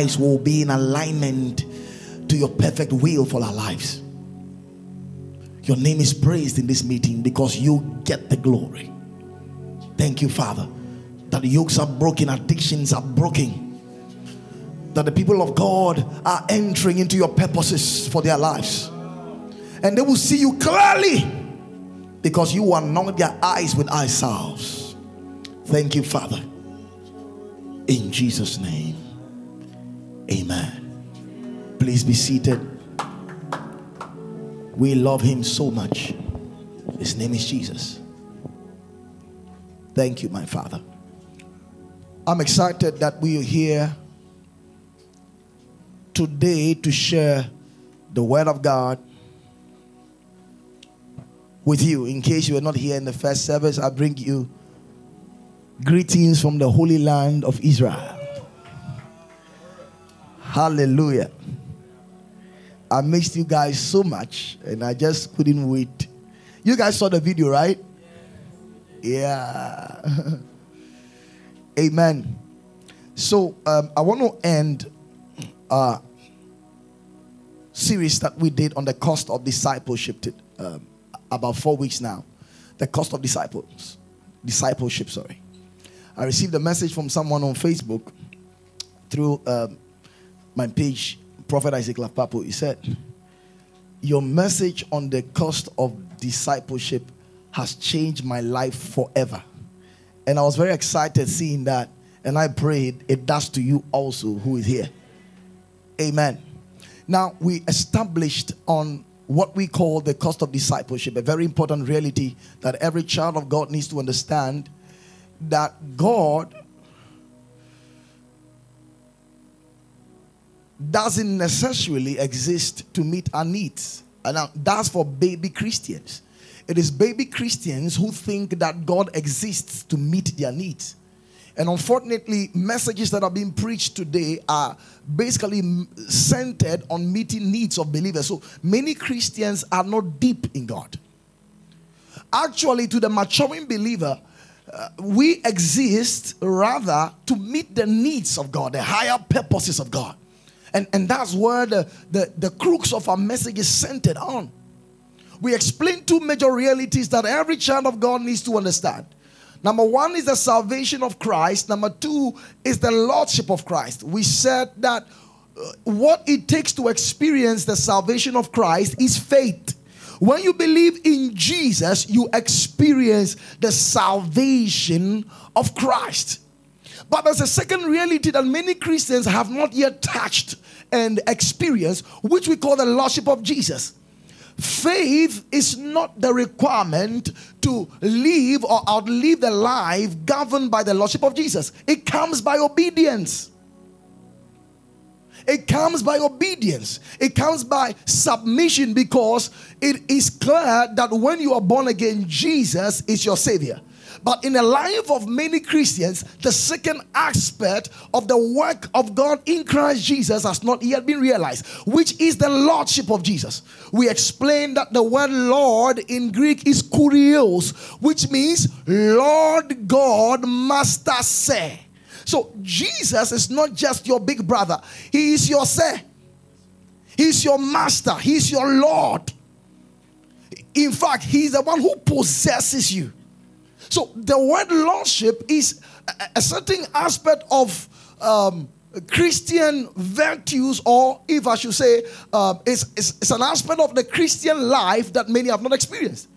lives will be in alignment to your perfect will for our lives. Your name is praised in this meeting because you get the glory. Thank you, Father, that the yokes are broken, addictions are broken, that the people of God are entering into your purposes for their lives, and they will see you clearly because you anoint their eyes with eye. Thank you, Father. In Jesus' name, amen. Please be seated. We love him so much. His name is Jesus. Thank you, my Father. I'm excited that we are here today to share the Word of God with you. In case you were not here in the first service, I bring you greetings from the Holy Land of Israel. Hallelujah. I missed you guys so much and I just couldn't wait. You guys saw the video, right? Yeah. Amen. So um, I want to end a series that we did on the cost of discipleship um, about four weeks now. The cost of disciples, discipleship. Sorry, I received a message from someone on Facebook through um, my page, Prophet Isaac Lapapo. He said, "Your message on the cost of discipleship has changed my life forever," and I was very excited seeing that. And I prayed it does to you also, who is here. Amen. Now we established on what we call the cost of discipleship, a very important reality that every child of God needs to understand that God doesn't necessarily exist to meet our needs. And that's for baby Christians. It is baby Christians who think that God exists to meet their needs. And unfortunately, messages that are being preached today are basically centered on meeting needs of believers. So many Christians are not deep in God. Actually, to the maturing believer, uh, we exist rather to meet the needs of God, the higher purposes of God. And, and that's where the, the, the crux of our message is centered on. We explain two major realities that every child of God needs to understand. Number one is the salvation of Christ. Number two is the lordship of Christ. We said that uh, what it takes to experience the salvation of Christ is faith. When you believe in Jesus, you experience the salvation of Christ. But there's a second reality that many Christians have not yet touched and experienced, which we call the lordship of Jesus. Faith is not the requirement to live or outlive the life governed by the Lordship of Jesus. It comes by obedience. It comes by obedience. It comes by submission because it is clear that when you are born again, Jesus is your Savior. But in the life of many Christians, the second aspect of the work of God in Christ Jesus has not yet been realized, which is the lordship of Jesus. We explained that the word Lord in Greek is kurios, which means Lord God, Master say. So Jesus is not just your big brother, He is your say. He's your master, He's your Lord. In fact, He's the one who possesses you. So the word lordship is a, certain aspect of um, Christian virtues, or if I should say, uh, it's, it's, it's an aspect of the Christian life that many have not experienced.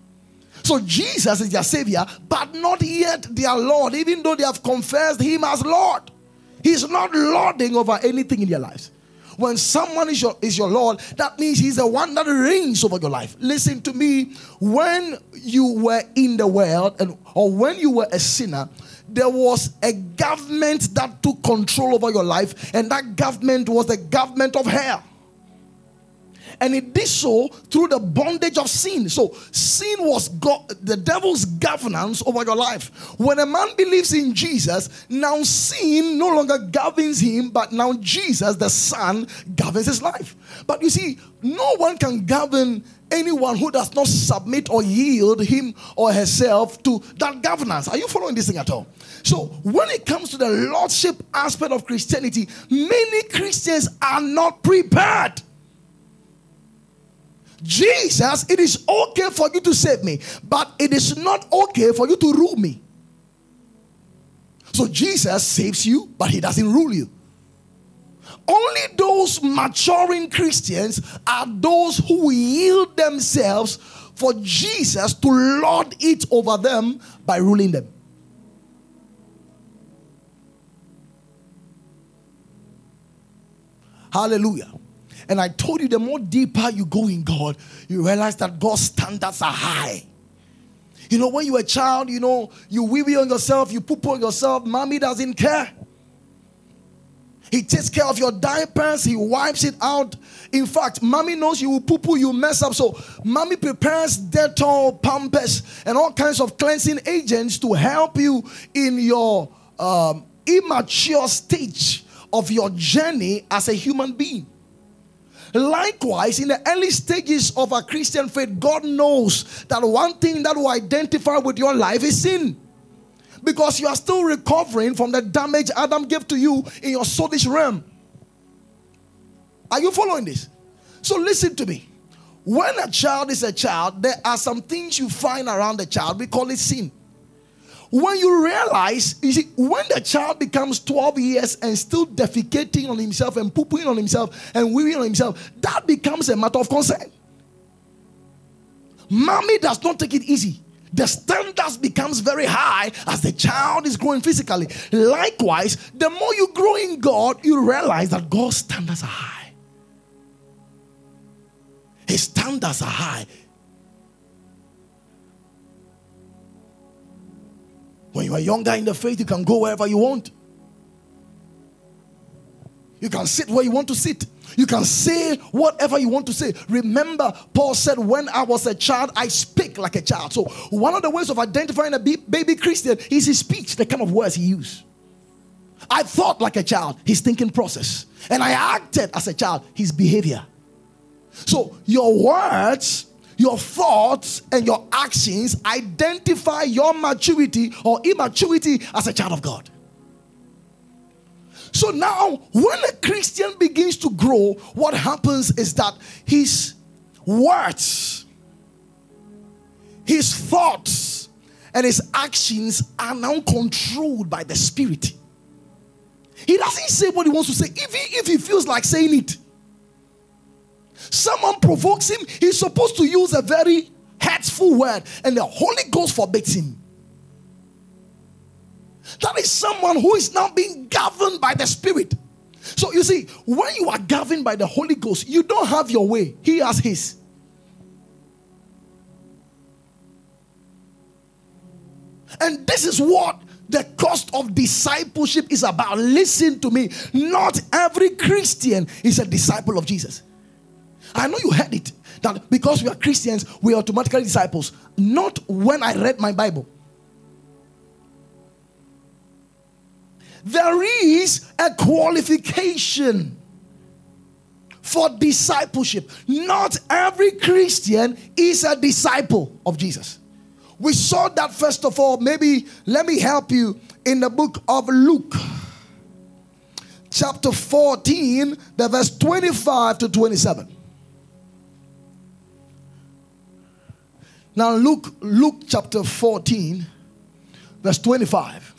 So Jesus is their Savior, but not yet their Lord, even though they have confessed Him as Lord. He's not lording over anything in their lives. When someone is your, is your Lord, that means He's the one that reigns over your life. Listen to me. When you were in the world, and, or when you were a sinner, there was a government that took control over your life, and that government was the government of hell. And it did so through the bondage of sin. So sin was God, the devil's governance over your life. When a man believes in Jesus, now sin no longer governs him, but now Jesus, the Son, governs his life. But you see, no one can govern anyone who does not submit or yield him or herself to that governance. Are you following this thing at all? So, when it comes to the lordship aspect of Christianity, many Christians are not prepared. Jesus, it is okay for you to save me, but it is not okay for you to rule me. So, Jesus saves you, but he doesn't rule you. Only those maturing Christians are those who yield themselves for Jesus to lord it over them by ruling them. Hallelujah. And I told you the more deeper you go in God, you realize that God's standards are high. You know, when you're a child, you know, you wee wee on yourself, you poop on yourself, mommy doesn't care. He takes care of your diapers, he wipes it out. In fact, mommy knows you will poo poo, you mess up. So, mommy prepares Dettol, Pampers, and all kinds of cleansing agents to help you in your um, immature stage of your journey as a human being. Likewise, in the early stages of a Christian faith, God knows that one thing that will identify with your life is sin because you are still recovering from the damage Adam gave to you in your soulish realm. Are you following this? So listen to me. When a child is a child, there are some things you find around the child. We call it sin. When you realize, you see, when the child becomes 12 years and still defecating on himself and pooping on himself and wearing on himself, that becomes a matter of concern. Mommy does not take it easy the standards becomes very high as the child is growing physically. Likewise, the more you grow in God, you realize that God's standards are high. His standards are high. When you are younger in the faith, you can go wherever you want. You can sit where you want to sit. You can say whatever you want to say. Remember, Paul said, When I was a child, I speak like a child. So, one of the ways of identifying a baby Christian is his speech, the kind of words he uses. I thought like a child, his thinking process. And I acted as a child, his behavior. So, your words, your thoughts, and your actions identify your maturity or immaturity as a child of God. So now, when a Christian begins to grow, what happens is that his words, his thoughts, and his actions are now controlled by the Spirit. He doesn't say what he wants to say, if he, if he feels like saying it. Someone provokes him, he's supposed to use a very hurtful word, and the Holy Ghost forbids him. That is someone who is now being governed by the Spirit. So you see, when you are governed by the Holy Ghost, you don't have your way, He has His. And this is what the cost of discipleship is about. Listen to me. Not every Christian is a disciple of Jesus. I know you heard it that because we are Christians, we are automatically disciples. Not when I read my Bible. there is a qualification for discipleship. Not every Christian is a disciple of Jesus. We saw that first of all. Maybe let me help you in the book of Luke, chapter 14, the verse 25 to 27. Now, Luke, Luke chapter 14, verse 25.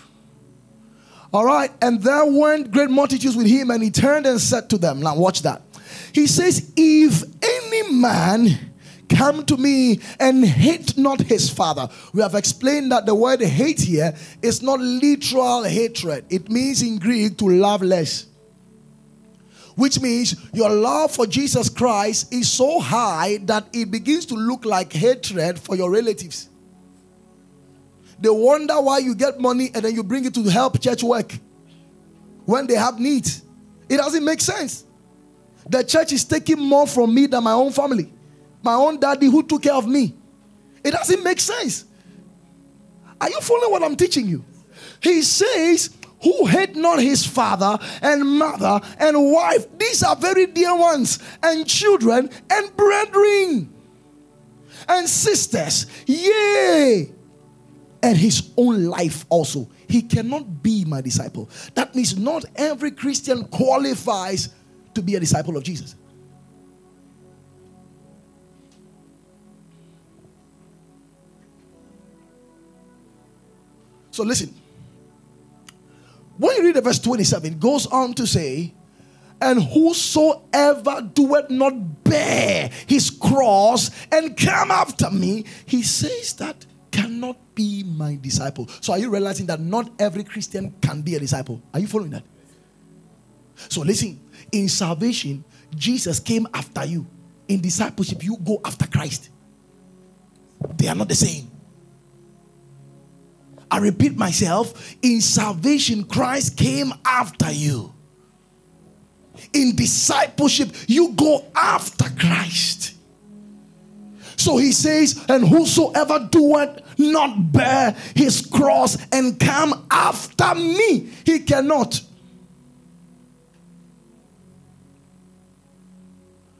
All right. And there went great multitudes with him, and he turned and said to them, Now, watch that. He says, If any man come to me and hate not his father. We have explained that the word hate here is not literal hatred, it means in Greek to love less. Which means your love for Jesus Christ is so high that it begins to look like hatred for your relatives. They wonder why you get money and then you bring it to help church work when they have needs. It doesn't make sense. the church is taking more from me than my own family. My own daddy who took care of me. It doesn't make sense. Are you following what I'm teaching you? He says, Who hate not his father and mother and wife? These are very dear ones, and children and brethren and sisters. Yea, and his own life also. He cannot be my disciple. That means not every Christian qualifies to be a disciple of Jesus. So listen. When you read the verse 27, it goes on to say, and whosoever doeth not bear his cross and come after me, he says that cannot be my disciple. So are you realizing that not every Christian can be a disciple? Are you following that? So listen, in salvation, Jesus came after you. In discipleship, you go after Christ. They are not the same. I repeat myself, in salvation, Christ came after you. In discipleship, you go after Christ. So he says, and whosoever doeth not bear his cross and come after me, he cannot.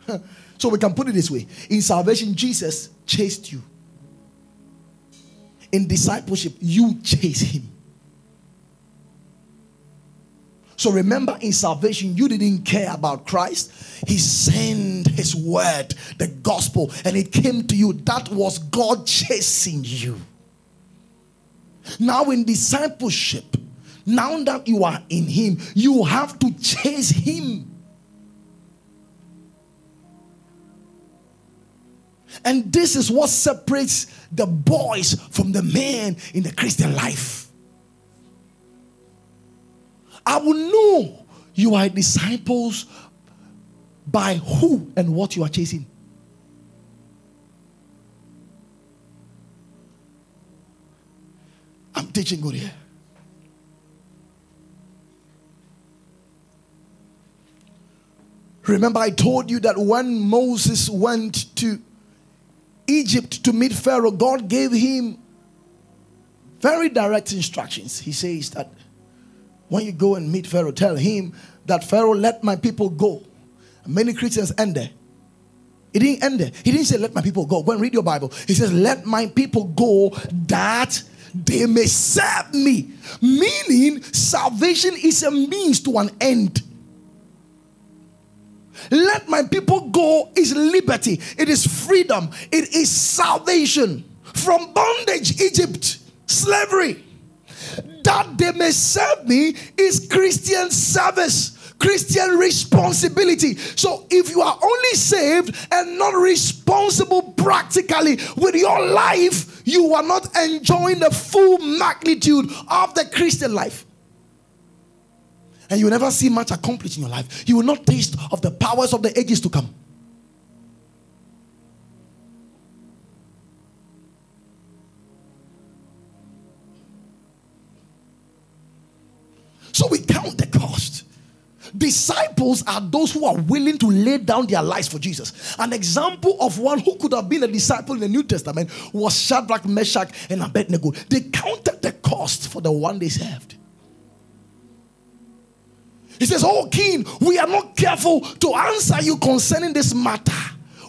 So we can put it this way in salvation, Jesus chased you. In discipleship, you chase him. So remember, in salvation, you didn't care about Christ. He sent His word, the gospel, and it came to you. That was God chasing you. Now, in discipleship, now that you are in Him, you have to chase Him. And this is what separates the boys from the men in the Christian life. I will know you are disciples by who and what you are chasing. I'm teaching good here. Remember, I told you that when Moses went to Egypt to meet Pharaoh, God gave him very direct instructions. He says that when you go and meet Pharaoh, tell him that Pharaoh let my people go. Many Christians end there. He didn't end there. He didn't say, Let my people go. Go and read your Bible. He says, Let my people go that they may serve me. Meaning, salvation is a means to an end. Let my people go is liberty, it is freedom, it is salvation from bondage, Egypt, slavery. That they may serve me is Christian service. Christian responsibility. So if you are only saved and not responsible practically with your life, you are not enjoying the full magnitude of the Christian life and you will never see much accomplished in your life. You will not taste of the powers of the ages to come. So we count the cost. Disciples are those who are willing to lay down their lives for Jesus. An example of one who could have been a disciple in the New Testament was Shadrach, Meshach, and Abednego. They counted the cost for the one they served. He says, Oh, king, we are not careful to answer you concerning this matter.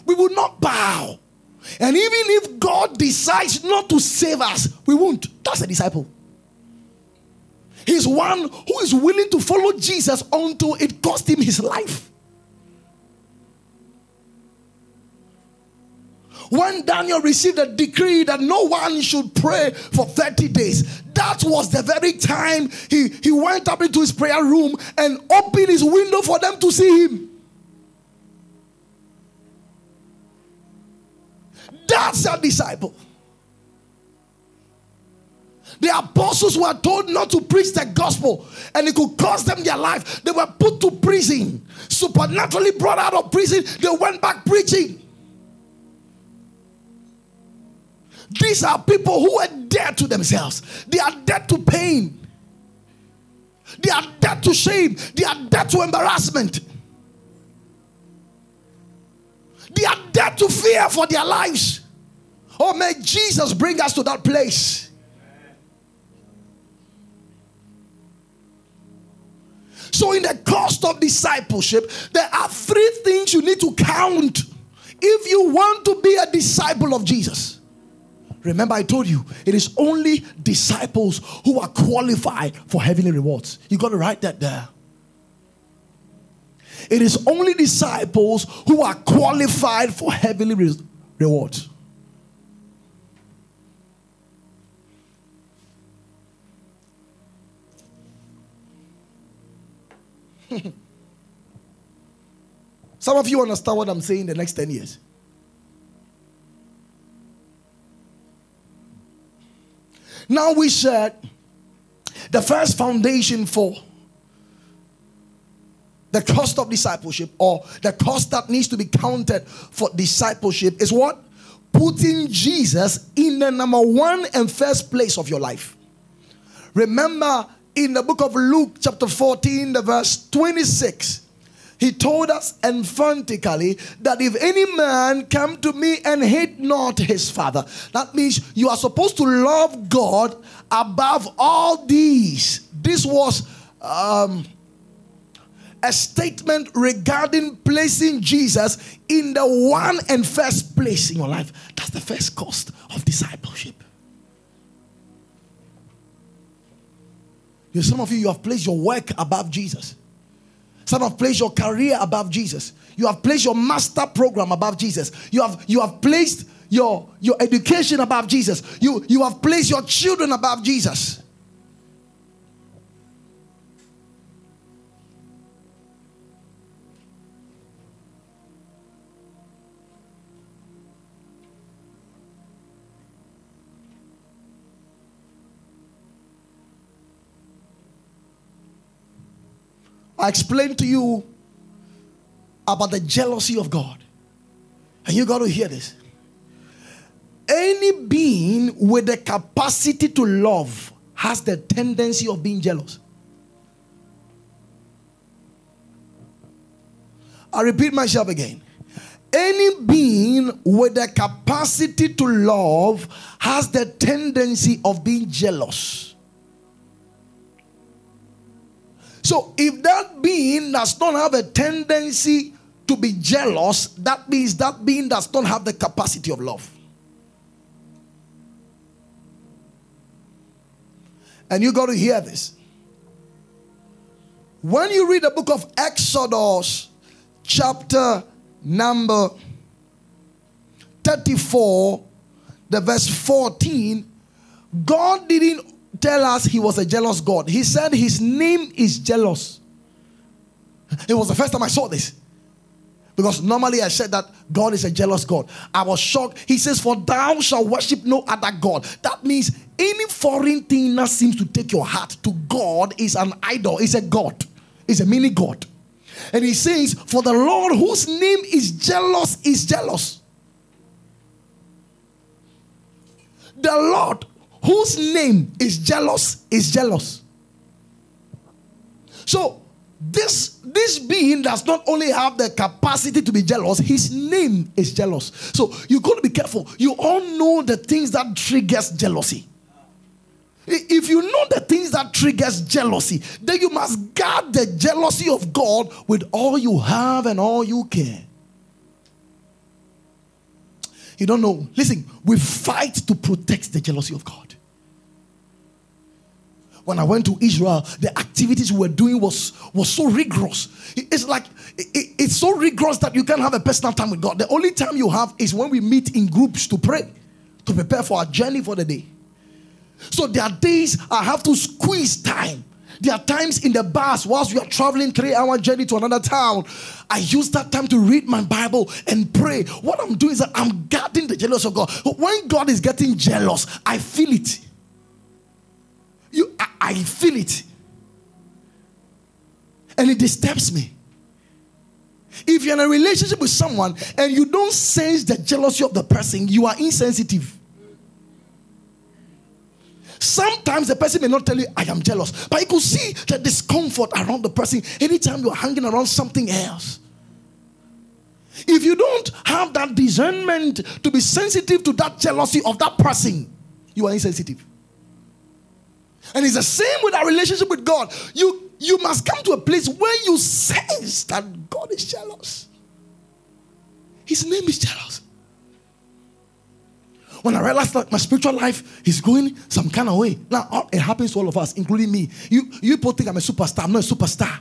We will not bow. And even if God decides not to save us, we won't. That's a disciple. He's one who is willing to follow Jesus until it cost him his life. When Daniel received a decree that no one should pray for 30 days, that was the very time he, he went up into his prayer room and opened his window for them to see him. That's a disciple. The apostles were told not to preach the gospel and it could cost them their life. They were put to prison, supernaturally brought out of prison. They went back preaching. These are people who are dead to themselves. They are dead to pain. They are dead to shame. They are dead to embarrassment. They are dead to fear for their lives. Oh, may Jesus bring us to that place. So, in the cost of discipleship, there are three things you need to count if you want to be a disciple of Jesus. Remember, I told you it is only disciples who are qualified for heavenly rewards. You got to write that there. It is only disciples who are qualified for heavenly re- rewards. Some of you understand what I'm saying the next 10 years. Now we said the first foundation for the cost of discipleship or the cost that needs to be counted for discipleship is what? Putting Jesus in the number one and first place of your life. Remember in the book of Luke, chapter 14, the verse 26, he told us emphatically that if any man come to me and hate not his father, that means you are supposed to love God above all these. This was um, a statement regarding placing Jesus in the one and first place in your life. That's the first cost of discipleship. some of you, you have placed your work above Jesus. Some have placed your career above Jesus. You have placed your master program above Jesus. You have, you have placed your, your education above Jesus. You, you have placed your children above Jesus. I explained to you about the jealousy of God. And you got to hear this. Any being with the capacity to love has the tendency of being jealous. I repeat myself again. Any being with the capacity to love has the tendency of being jealous. So if that being does not have a tendency to be jealous, that means that being does not have the capacity of love. And you got to hear this. When you read the book of Exodus, chapter number 34, the verse 14, God didn't tell us he was a jealous God. He said his name is jealous. It was the first time I saw this. Because normally I said that God is a jealous God. I was shocked. He says, For thou shalt worship no other God. That means any foreign thing that seems to take your heart to God is an idol, is a God, is a mini God. And he says, For the Lord whose name is jealous is jealous. The Lord whose name is jealous is jealous. So this this being does not only have the capacity to be jealous, his name is jealous. So you got to be careful. You all know the things that triggers jealousy. If you know the things that triggers jealousy, then you must guard the jealousy of God with all you have and all you can. You don't know. Listen, we fight to protect the jealousy of God when I went to Israel, the activities we were doing was, was so rigorous. It's like, it, it's so rigorous that you can't have a personal time with God. The only time you have is when we meet in groups to pray, to prepare for our journey for the day. So there are days I have to squeeze time. There are times in the bus whilst we are traveling three hour journey to another town. I use that time to read my Bible and pray. What I'm doing is that I'm guarding the jealous of God. When God is getting jealous, I feel it. You, I, I feel it. And it disturbs me. If you're in a relationship with someone and you don't sense the jealousy of the person, you are insensitive. Sometimes the person may not tell you, I am jealous, but you could see the discomfort around the person anytime you're hanging around something else. If you don't have that discernment to be sensitive to that jealousy of that person, you are insensitive. And it's the same with our relationship with God. You, you must come to a place where you sense that God is jealous. His name is jealous. When I realized that my spiritual life is going some kind of way, now it happens to all of us, including me. You, you people think I'm a superstar. I'm not a superstar.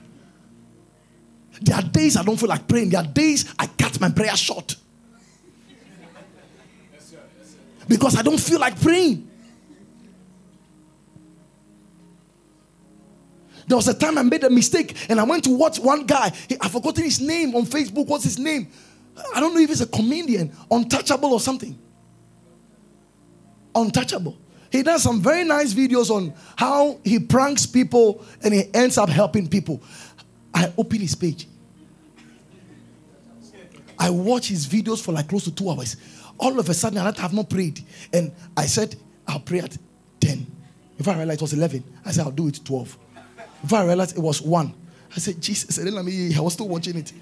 There are days I don't feel like praying. There are days I cut my prayer short. Because I don't feel like praying. There was a time I made a mistake and I went to watch one guy. I've forgotten his name on Facebook. What's his name? I don't know if he's a comedian, untouchable or something. Untouchable. He does some very nice videos on how he pranks people and he ends up helping people. I open his page. I watch his videos for like close to two hours. All of a sudden, I have not prayed. And I said, I'll pray at 10. If I realized it was 11, I said, I'll do it 12. If I realized it was 1, I said, Jesus, And let me, I was still watching it.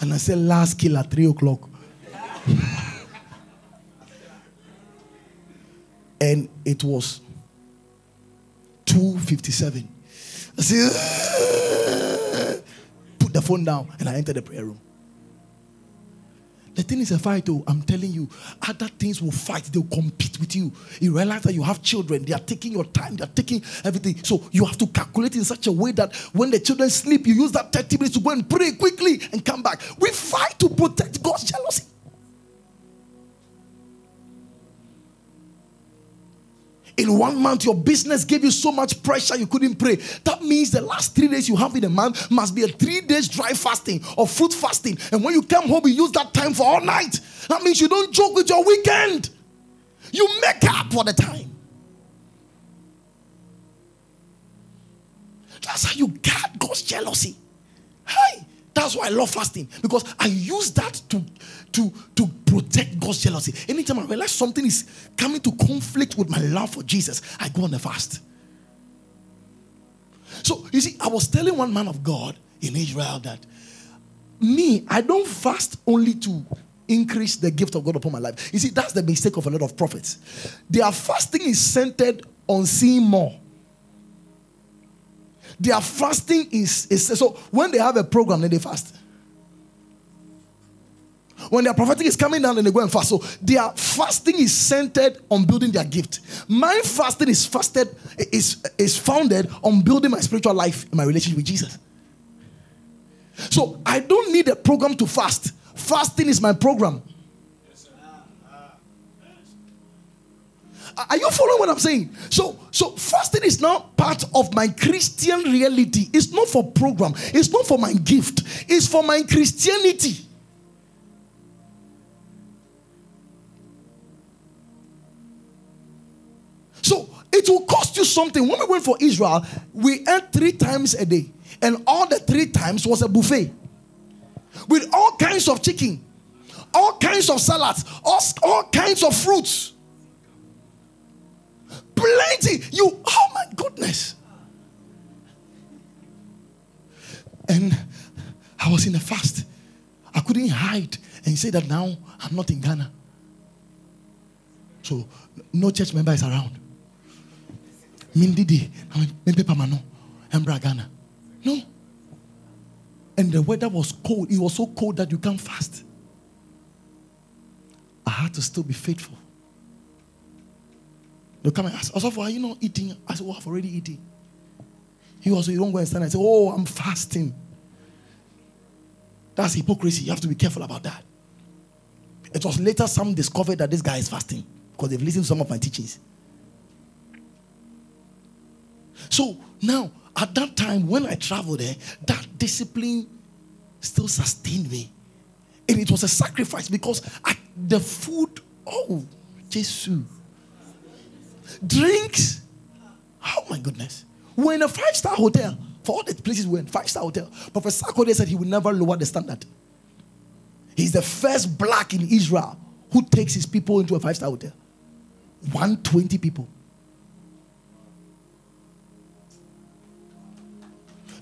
And I said, last kill at 3 o'clock. and it was 2.57. I said, put the phone down and I entered the prayer room. The thing is a fight, though. I'm telling you, other things will fight. They'll compete with you. You realize that you have children. They are taking your time. They are taking everything. So you have to calculate in such a way that when the children sleep, you use that 30 minutes to go and pray quickly and come back. We fight to protect God's jealousy. In one month, your business gave you so much pressure you couldn't pray. That means the last three days you have in a month must be a three days dry fasting or fruit fasting. And when you come home, you use that time for all night. That means you don't joke with your weekend. You make up for the time. That's how you guard God's jealousy. Hey, that's why I love fasting because I use that to, to, to protect God's jealousy. Anytime I realize something is coming to conflict with my love for Jesus, I go on a fast. So, you see, I was telling one man of God in Israel that me, I don't fast only to increase the gift of God upon my life. You see, that's the mistake of a lot of prophets. Their fasting is centered on seeing more. Their fasting is, is so when they have a program, then they fast. When their prophetic is coming down, then they go and fast. So their fasting is centered on building their gift. My fasting is fasted is, is founded on building my spiritual life and my relationship with Jesus. So I don't need a program to fast. Fasting is my program. Are you following what I'm saying? So, so fasting is not part of my Christian reality. It's not for program. It's not for my gift. It's for my Christianity. So it will cost you something. When we went for Israel, we ate three times a day, and all the three times was a buffet with all kinds of chicken, all kinds of salads, all, all kinds of fruits. Plenty. You, oh my goodness. And I was in a fast. I couldn't hide and say that now I'm not in Ghana. So no church member is around. Mindidi, and Ghana. No. And the weather was cold. It was so cold that you can't fast. I had to still be faithful. They come and ask, why are you not eating? I said, Oh, I've already eaten. He also, you don't go and stand and say, Oh, I'm fasting. That's hypocrisy. You have to be careful about that. It was later some discovered that this guy is fasting because they've listened to some of my teachings. So now, at that time, when I traveled there, that discipline still sustained me. And it was a sacrifice because I, the food, oh, Jesus drinks. Oh my goodness. We're in a five star hotel. For all the places we're in, five star hotel. Professor Sarkodie said he will never lower the standard. He's the first black in Israel who takes his people into a five star hotel. 120 people.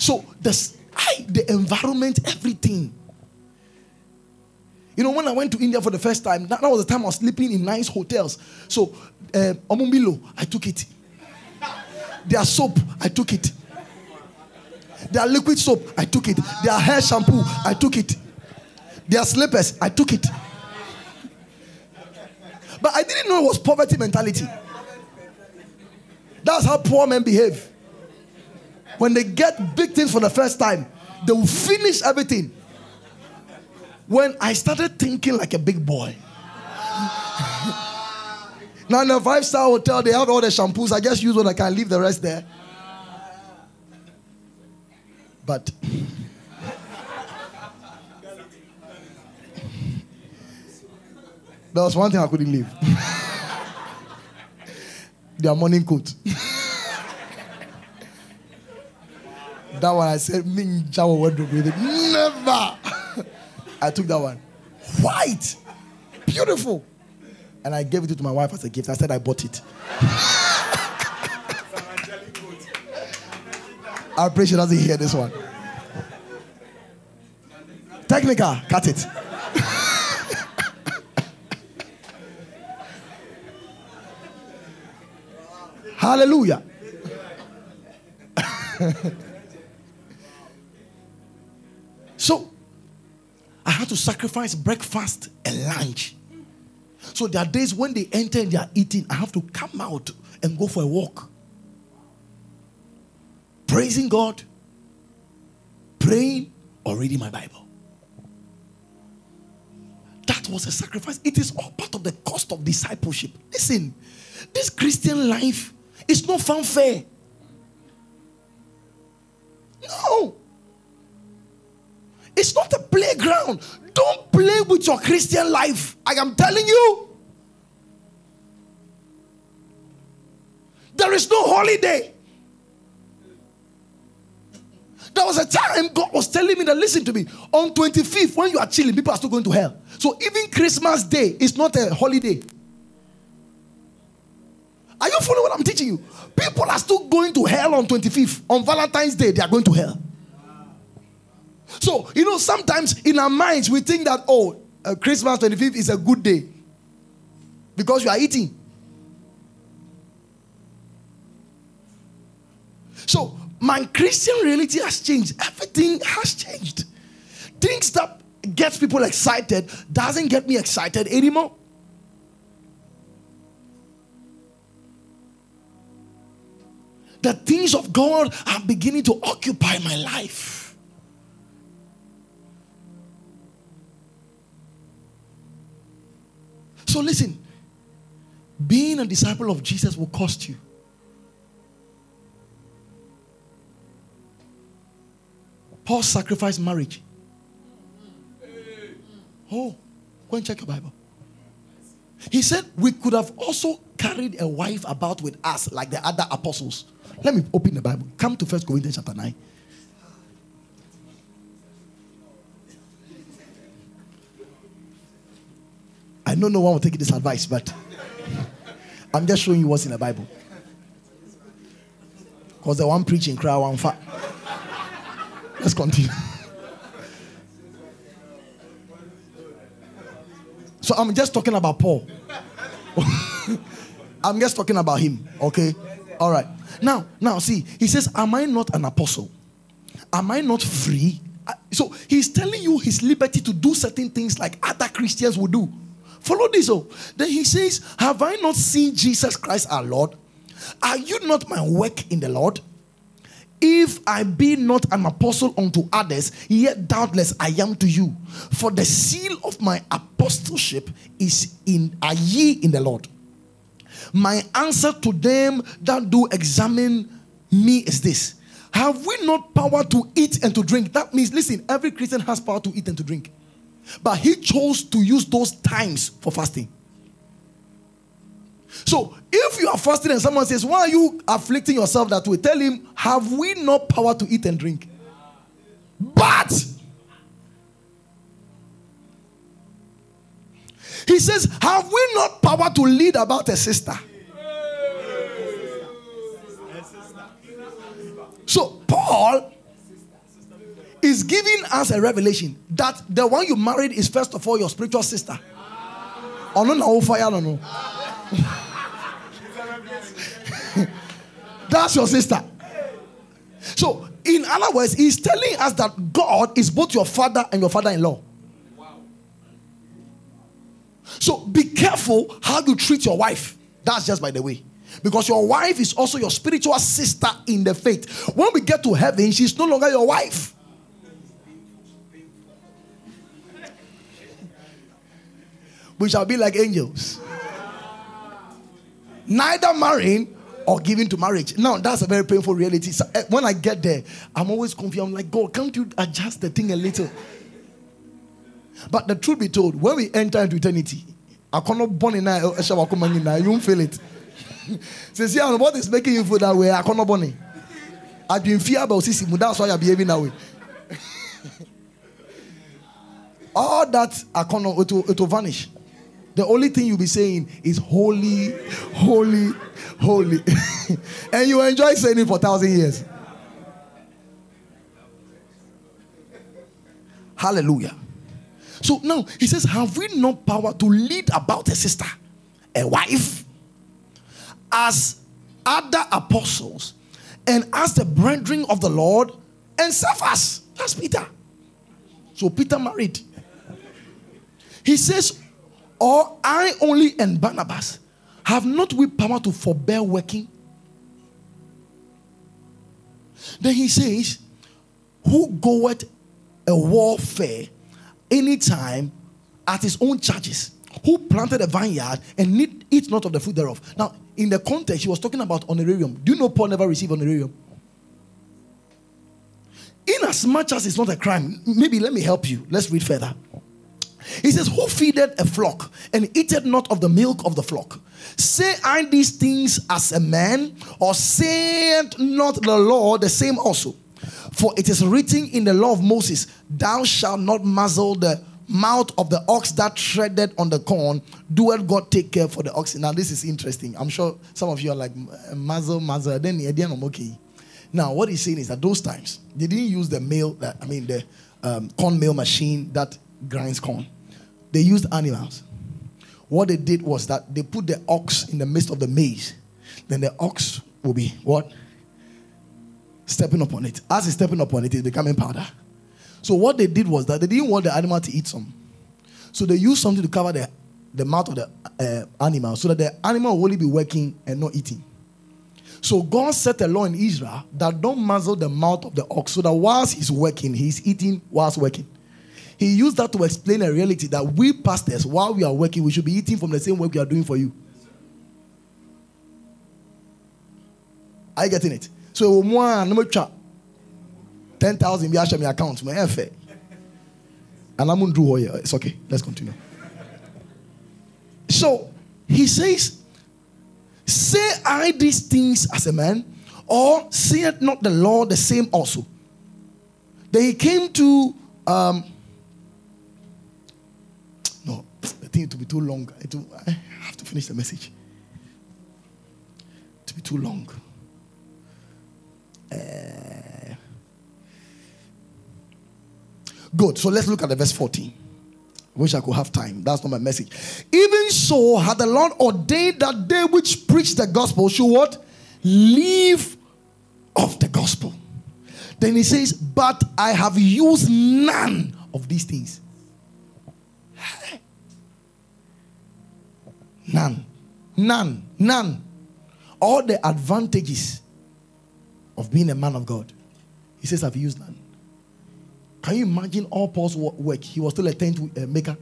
So the, I, the environment, everything. You know, when I went to India for the first time, that, that was the time I was sleeping in nice hotels. So, uh, Omumbilo, I took it. Their soap, I took it. Their liquid soap, I took it. Their hair shampoo, I took it. Their slippers, I took it. But I didn't know it was poverty mentality. That's how poor men behave. When they get big things for the first time, they will finish everything. When I started thinking like a big boy. now in a five star hotel, they have all the shampoos. I just use one, I can leave the rest there. But there was one thing I couldn't leave. Their morning coat. That one I said, Ninja wardrobe with it. Never. I took that one. White. Beautiful. And I gave it to my wife as a gift. I said I bought it. I pray she doesn't hear this one. Technical, cut it. Hallelujah. I had to sacrifice breakfast and lunch. So, there are days when they enter and they are eating, I have to come out and go for a walk. Praising God, praying, or reading my Bible. That was a sacrifice. It is all part of the cost of discipleship. Listen, this Christian life it's not fanfare. Playground. Don't play with your Christian life. I am telling you. There is no holiday. There was a time God was telling me that listen to me. On 25th, when you are chilling, people are still going to hell. So even Christmas Day is not a holiday. Are you following what I'm teaching you? People are still going to hell on 25th. On Valentine's Day, they are going to hell. So, you know, sometimes in our minds, we think that, oh, uh, Christmas 25th is a good day because you are eating. So, my Christian reality has changed. Everything has changed. Things that gets people excited doesn't get me excited anymore. the things of God are beginning to occupy my life. So listen, being a disciple of Jesus will cost you. Paul sacrificed marriage. Oh, go and check your Bible. He said we could have also carried a wife about with us like the other apostles. Let me open the Bible. Come to First Corinthians chapter 9. I know no one will take this advice, but I'm just showing you what's in the Bible. Because the one preaching cry one fat. Let's continue. so I'm just talking about Paul. I'm just talking about him, okay? All right. Now, now see, he says, Am I not an apostle? Am I not free? So he's telling you his liberty to do certain things like other Christians would do. Follow this. Oh, then he says, Have I not seen Jesus Christ our Lord? Are you not my work in the Lord? If I be not an apostle unto others, yet doubtless I am to you. For the seal of my apostleship is in are ye in the Lord. My answer to them that do examine me is this Have we not power to eat and to drink? That means, listen, every Christian has power to eat and to drink. But he chose to use those times for fasting. So if you are fasting and someone says, Why are you afflicting yourself that way? Tell him, Have we no power to eat and drink? But He says, Have we not power to lead about a sister? So, Paul He's giving us a revelation that the one you married is first of all your spiritual sister. Oh no, no, fire, no, no. That's your sister. So, in other words, he's telling us that God is both your father and your father in law. So, be careful how you treat your wife. That's just by the way. Because your wife is also your spiritual sister in the faith. When we get to heaven, she's no longer your wife. We shall be like angels. Neither marrying or giving to marriage. Now, that's a very painful reality. So, uh, when I get there, I'm always confused. I'm like, God, can't you adjust the thing a little? But the truth be told, when we enter into eternity, I cannot born in now, you won't feel it. Says, yeah, what is making you feel that way? I cannot born I've been fear about sissy, that's why you're behaving that way. All that I cannot, it will, it will vanish. The only thing you'll be saying is holy, holy, holy. and you enjoy saying it for thousand years. Hallelujah. So now he says, Have we no power to lead about a sister, a wife, as other apostles, and as the brethren of the Lord, and serve us? That's Peter. So Peter married. He says, Or I only and Barnabas have not we power to forbear working? Then he says, Who goeth a warfare anytime at his own charges, who planted a vineyard and need, eat not of the fruit thereof. Now, in the context, he was talking about honorarium. Do you know Paul never received honorarium? In as much as it's not a crime, maybe let me help you. Let's read further. He says, Who feedeth a flock and eateth not of the milk of the flock? Say I these things as a man, or saith not the law the same also? For it is written in the law of Moses, Thou shalt not muzzle the mouth of the ox that treaded on the corn. Do Doeth God take care for the oxen? Now, this is interesting. I'm sure some of you are like, muzzle, muzzle. Then again, I'm okay. Now, what he's saying is that those times, they didn't use the mill, that, I mean, the um, corn mill machine that grinds corn. They used animals. What they did was that they put the ox in the midst of the maize. Then the ox will be what? Stepping upon it. As he's stepping upon it, it's becoming powder. So what they did was that they didn't want the animal to eat some. So they used something to cover the, the mouth of the uh, animal so that the animal will only be working and not eating. So God set a law in Israel that don't muzzle the mouth of the ox so that whilst he's working, he's eating whilst working. He used that to explain a reality that we pastors, while we are working, we should be eating from the same work we are doing for you. Are you getting it? So, no trap. 10,000 be my account. My fair. And I'm to do here. It's okay. Let's continue. So, he says, Say I these things as a man, or say it not the Lord the same also. Then he came to um, think it will be too long. It I have to finish the message. To be too long. Uh, good. So let's look at the verse 14. Wish I could have time. That's not my message. Even so, had the Lord ordained that they which preach the gospel should what? Leave of the gospel. Then he says, But I have used none of these things. None. None. None. All the advantages of being a man of God. He says, I've used none. Can you imagine all Paul's work? He was still a tent uh, maker.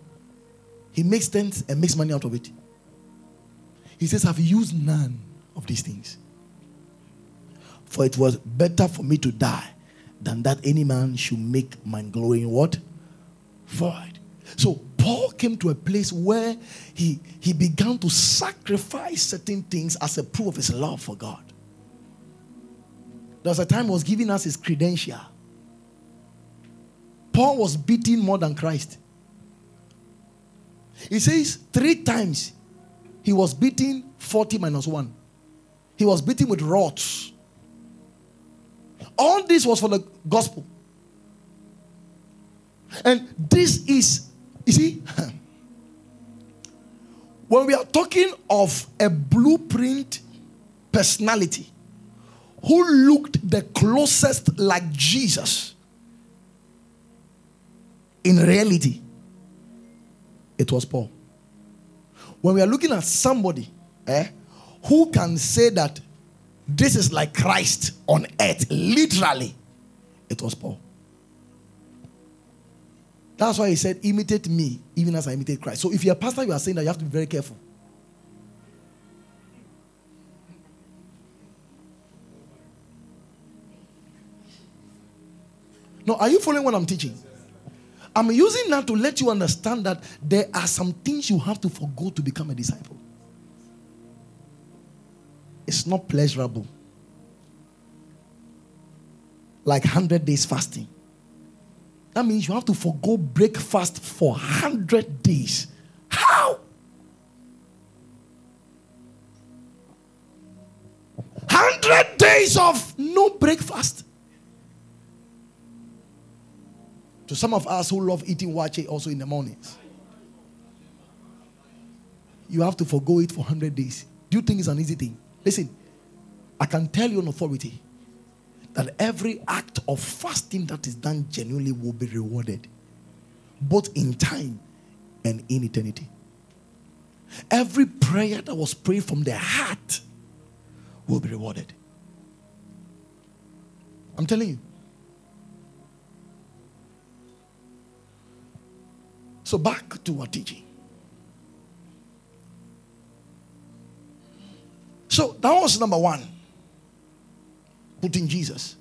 He makes tents and makes money out of it. He says, I've used none of these things. For it was better for me to die than that any man should make my glory in what? Void. So Paul came to a place where he, he began to sacrifice certain things as a proof of his love for God. There was a time he was giving us his credential. Paul was beaten more than Christ. He says three times he was beaten 40 minus 1. He was beaten with rods. All this was for the gospel. And this is, you see, when we are talking of a blueprint personality who looked the closest like Jesus, in reality, it was Paul. When we are looking at somebody eh, who can say that this is like Christ on earth, literally, it was Paul. That's why he said, imitate me, even as I imitate Christ. So if you're a pastor, you are saying that you have to be very careful. No, are you following what I'm teaching? I'm using that to let you understand that there are some things you have to forego to become a disciple. It's not pleasurable. Like 100 days fasting. That means you have to forego breakfast for 100 days. How? 100 days of no breakfast. To some of us who love eating waakye also in the mornings. You have to forego it for 100 days. Do you think it's an easy thing? Listen, I can tell you on authority that every act of fasting that is done genuinely will be rewarded, both in time and in eternity. Every prayer that was prayed from the heart will be rewarded. I'm telling you. So, back to our teaching. So, that was number one putting Jesus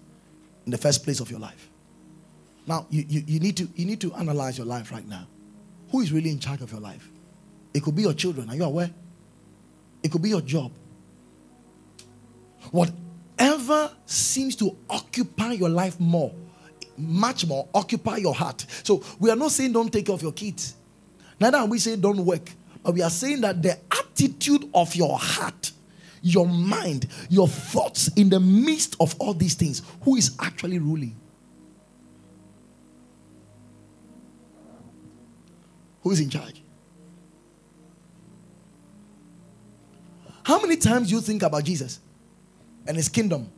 in the first place of your life. Now, you, you, you, need to, you need to analyze your life right now. Who is really in charge of your life? It could be your children. Are you aware? It could be your job. Whatever seems to occupy your life more, much more, occupy your heart. So we are not saying don't take care of your kids. Neither are we saying don't work. But we are saying that the attitude of your heart your mind, your thoughts in the midst of all these things, who is actually ruling? Who is in charge? How many times do you think about Jesus and his kingdom?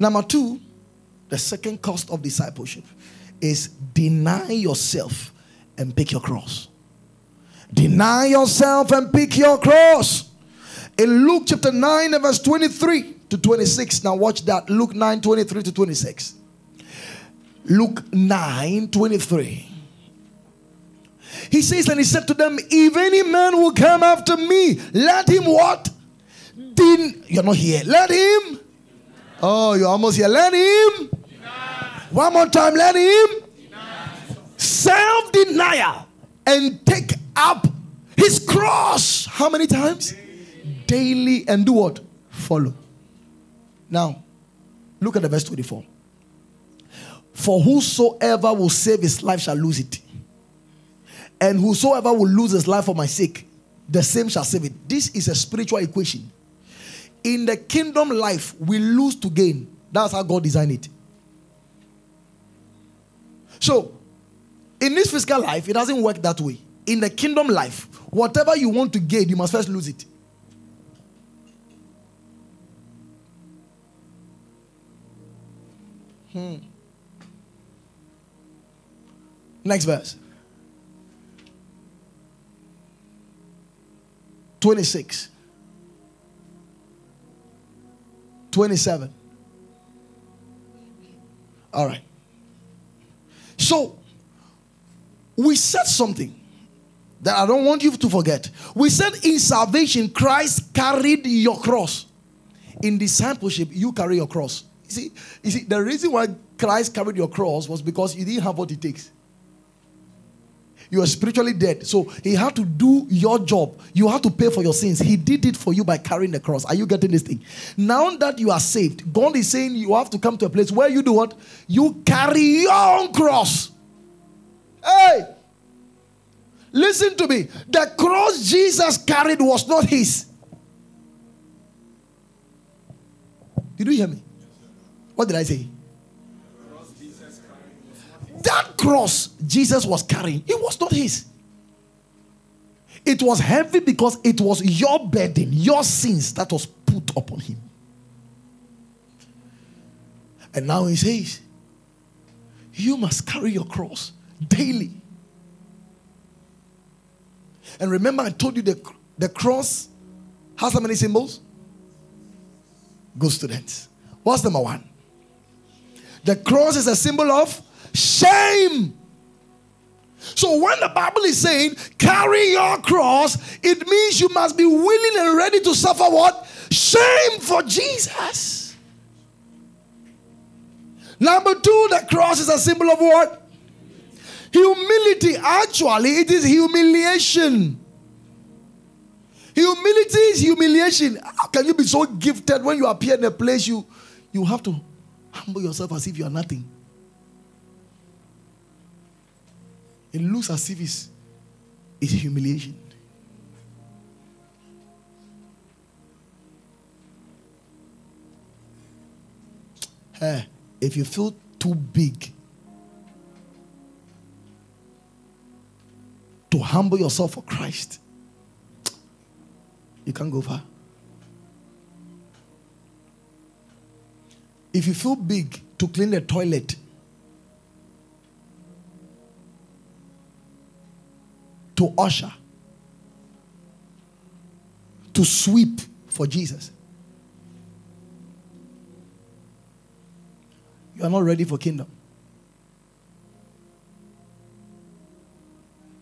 Number two, the second cost of discipleship is deny yourself and pick your cross. Deny yourself and pick your cross. In Luke chapter 9, verse 23 to 26. Now watch that. Luke 9, 23 to 26. Luke 9, 23. He says, and he said to them, If any man will come after me, let him what? Din- You're not here. Let him. Oh, you're almost here. Let him one more time, let him self denial and take up his cross. How many times? Daily and do what? Follow. Now, look at the verse 24. For whosoever will save his life shall lose it. And whosoever will lose his life for my sake, the same shall save it. This is a spiritual equation. In the kingdom life, we lose to gain. That's how God designed it. So, in this physical life, it doesn't work that way. In the kingdom life, whatever you want to gain, you must first lose it. Hmm. Next verse. 26. 27. All right. So, we said something that I don't want you to forget. We said in salvation, Christ carried your cross. In discipleship, you carry your cross. You see, you see, the reason why Christ carried your cross was because you didn't have what it takes you are spiritually dead. So he had to do your job. You had to pay for your sins. He did it for you by carrying the cross. Are you getting this thing? Now that you are saved, God is saying you have to come to a place where you do what? You carry your own cross. Hey! Listen to me. The cross Jesus carried was not his. Did you hear me? What did I say? That cross Jesus was carrying, it was not his. It was heavy because it was your burden, your sins that was put upon him. And now he says, You must carry your cross daily. And remember, I told you the, the cross has how many symbols? Good students. What's number one? The cross is a symbol of shame. So when the Bible is saying carry your cross, it means you must be willing and ready to suffer what? Shame for Jesus. Number two, the cross is a symbol of what? Humility. Actually, it is humiliation. Humility is humiliation. How can you be so gifted when you appear in a place you you have to humble yourself as if you are nothing? It looks as if it's, it's humiliation. Hey, if you feel too big to humble yourself for Christ, you can't go far. If you feel big to clean the toilet, to usher, to sweep for Jesus, you are not ready for kingdom.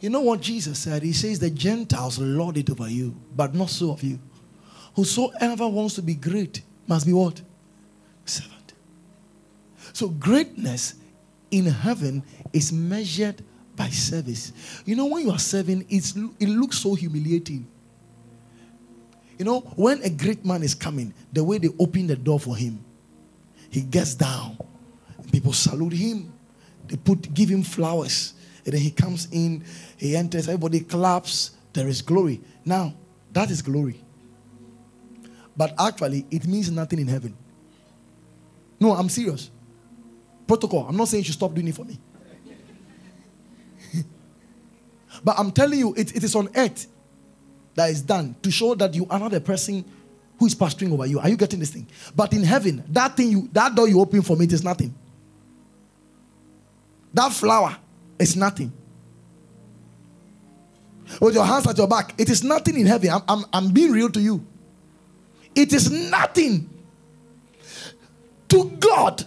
You know what Jesus said? He says, The Gentiles lord it over you, but not so of you. Whosoever wants to be great must be what? Servant. So, greatness in heaven is measured by service. You know, when you are serving, it's, it looks so humiliating. You know, when a great man is coming, the way they open the door for him, he gets down. People salute him. They put give him flowers. And then he comes in, he enters, everybody claps, there is glory. Now, that is glory. But actually, it means nothing in heaven. No, I'm serious. Protocol. I'm not saying you should stop doing it for me. But I'm telling you, it, it is on earth that is done to show that you are not the person who is pastoring over you. Are you getting this thing? But in heaven, that thing you that door you open for me, it is nothing. That flower is nothing. With your hands at your back, it is nothing in heaven. I'm, I'm, I'm being real to you. It is nothing. To God,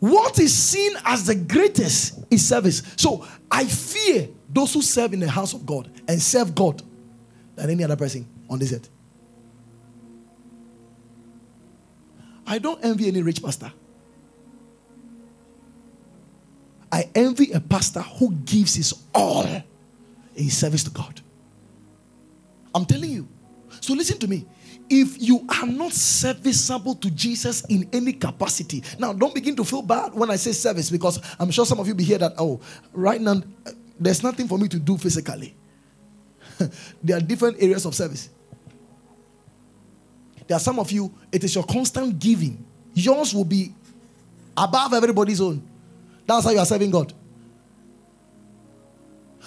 what is seen as the greatest is service. So I fear those who serve in the house of God and serve God than any other person on this earth. I don't envy any rich pastor. I envy a pastor who gives his all in service to God. I'm telling you. So listen to me. If you are not serviceable to Jesus in any capacity, now don't begin to feel bad when I say service because I'm sure some of you be here that, oh, right now, there's nothing for me to do physically. there are different areas of service. There are some of you, it is your constant giving. Yours will be above everybody's own. That's how you are serving God.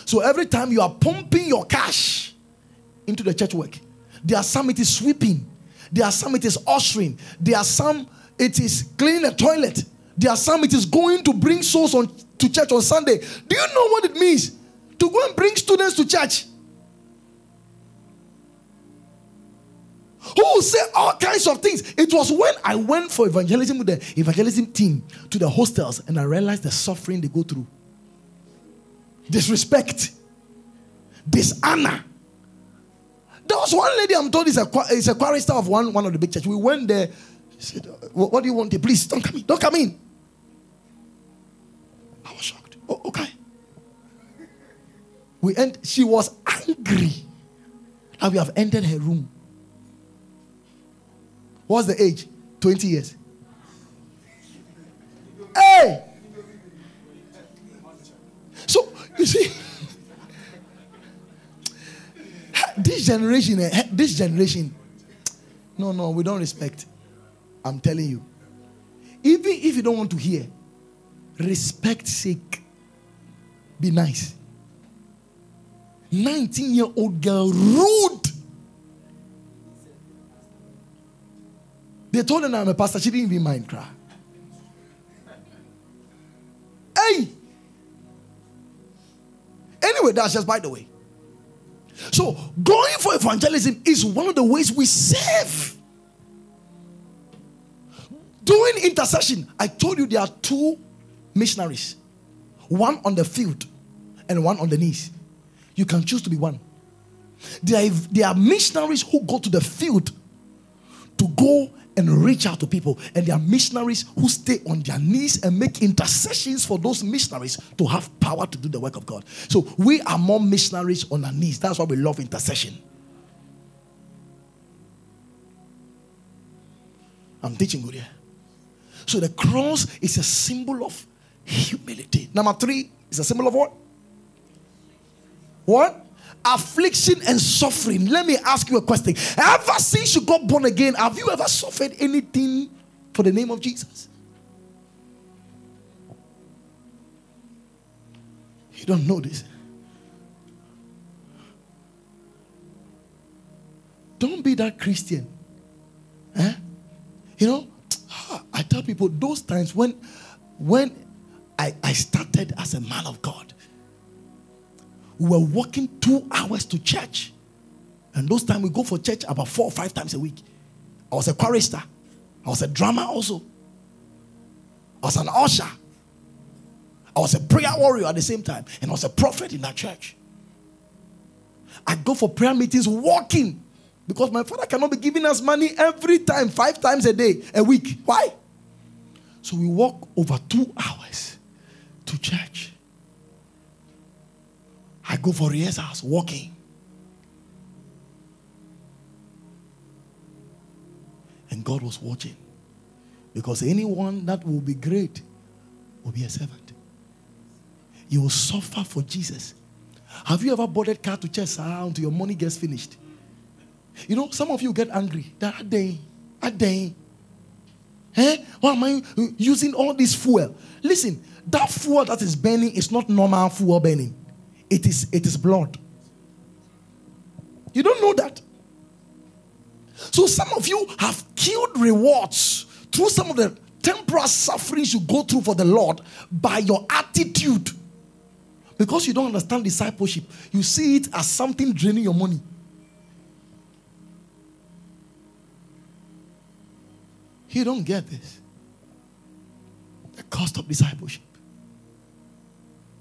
So every time you are pumping your cash into the church work, there are some it is sweeping, there are some it is ushering, there are some it is cleaning the toilet, there are some is going to bring souls on to church on Sunday. Do you know what it means to go and bring students to church? who will say all kinds of things. It was when I went for evangelism with the evangelism team to the hostels and I realized the suffering they go through disrespect, dishonor. There was one lady I'm told is a, is a chorister of one, one of the big church. We went there. said, what, do you want? Please don't come in. Don't come in. I was shocked. Oh, okay. We end, she was angry. And we have entered her room. What's the age? 20 years. Hey! So, you see, this generation, eh, this generation, no, no, we don't respect. I'm telling you. Even if you don't want to hear, respect sake, be nice. 19 year old girl, rude. They told her I'm a pastor. She didn't even mind cry. Hey! Anyway, that's just by the way. So, going for evangelism is one of the ways we save. Doing intercession, I told you there are two missionaries one on the field and one on the knees. You can choose to be one. There are, there are missionaries who go to the field to go and reach out to people. And there are missionaries who stay on their knees and make intercessions for those missionaries to have power to do the work of God. So we are more missionaries on our knees. That's why we love intercession. I'm teaching good here. So the cross is a symbol of humility. Number three is a symbol of what? What? affliction and suffering. Let me ask you a question. Ever since you got born again, have you ever suffered anything for the name of Jesus? You don't know this. Don't be that Christian. Eh? You know, I tell people those times when when I, I started as a man of God, we were walking two hours to church. And those times we go for church about four or five times a week. I was a chorister. I was a drummer also. I was an usher. I was a prayer warrior at the same time. And I was a prophet in that church. I go for prayer meetings walking because my father cannot be giving us money every time, five times a day, a week. Why? So we walk over two hours to church. I go for rehearsals, walking. And God was watching. Because anyone that will be great will be a servant. You will suffer for Jesus. Have you ever boarded car to church until your money gets finished? You know, some of you get angry. That day, that day. Eh? Why am I using all this fuel? Listen, that fuel that is burning is not normal fuel burning. It is, it is blood. You don't know that. So some of you have killed rewards through some of the temporal sufferings you go through for the Lord by your attitude. Because you don't understand discipleship, you see it as something draining your money. You don't get this. The cost of discipleship.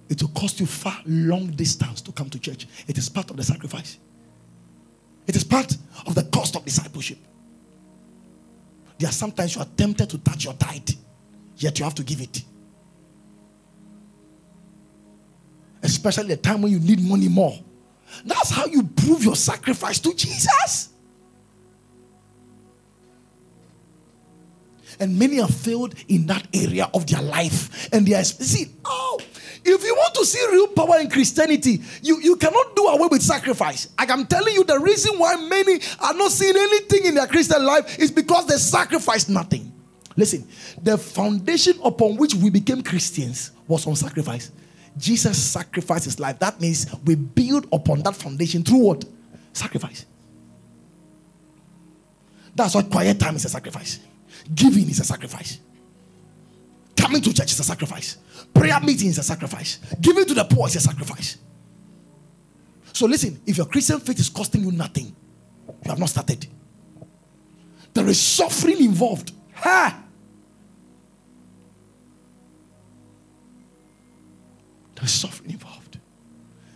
It will cost you far long distance to come to church. It is part of the sacrifice. It is part of the cost of discipleship. There are sometimes you are tempted to touch your tithe, yet you have to give it. Especially the time when you need money more. That's how you prove your sacrifice to Jesus. And many have failed in that area of their life. And they are, see, oh, if you want to see real power in Christianity, you, you cannot do away with sacrifice. Like I'm telling you, the reason why many are not seeing anything in their Christian life is because they sacrificed nothing. Listen, the foundation upon which we became Christians was on sacrifice. Jesus sacrificed his life. That means we build upon that foundation through what? Sacrifice. That's why quiet time is a sacrifice. Giving is a sacrifice. Coming to church is a sacrifice. Prayer meeting is a sacrifice. Giving to the poor is a sacrifice. So listen, if your Christian faith is costing you nothing, you have not started. There is suffering involved. Ha! There's suffering involved.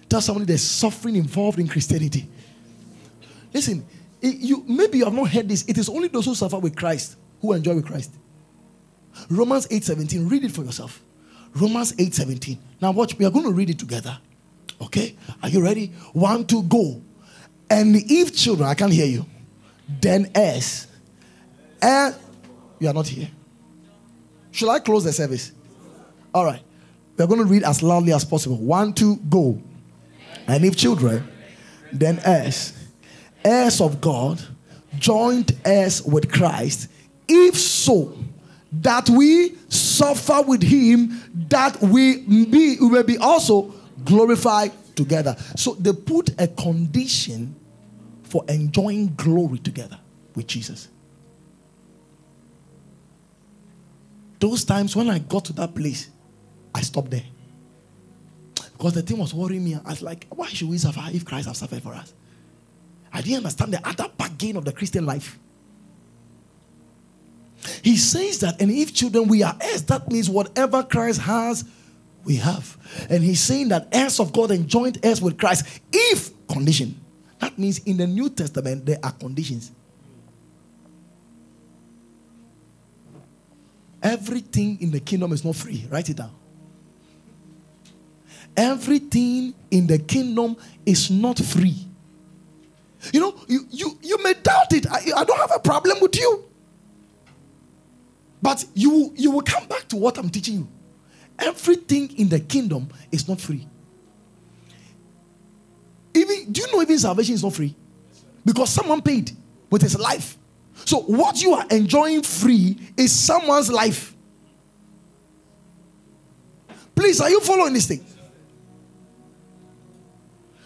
Tell somebody there's suffering involved in Christianity. Listen, it, you maybe you have not heard this. It is only those who suffer with Christ who enjoy with Christ. Romans 8:17. Read it for yourself. Romans 8:17. Now watch, we are going to read it together. Okay? Are you ready? One, two, go. And if children, I can't hear you, then as and eh, you are not here. Should I close the service? All right. We're going to read as loudly as possible. One, two, go. And if children, then as heirs of God, joint heirs with Christ, If so, that we suffer with him, that we be we will be also glorified together. So they put a condition for enjoying glory together with Jesus. Those times when I got to that place, I stopped there. Because the thing was worrying me. I was like, why should we suffer if Christ has suffered for us? I didn't understand the other bargain of the Christian life. He says that, and if children we are heirs, that means whatever Christ has, we have. And he's saying that heirs of God and joint heirs with Christ, if condition. That means in the New Testament, there are conditions. Everything in the kingdom is not free. Write it down. Everything in the kingdom is not free. You know, you, you, you may doubt it. I, I don't have a problem with you. But you, you will come back to what I'm teaching you. Everything in the kingdom is not free. Even do you know even salvation is not free? Because someone paid with his life. So what you are enjoying free is someone's life. Please, are you following this thing?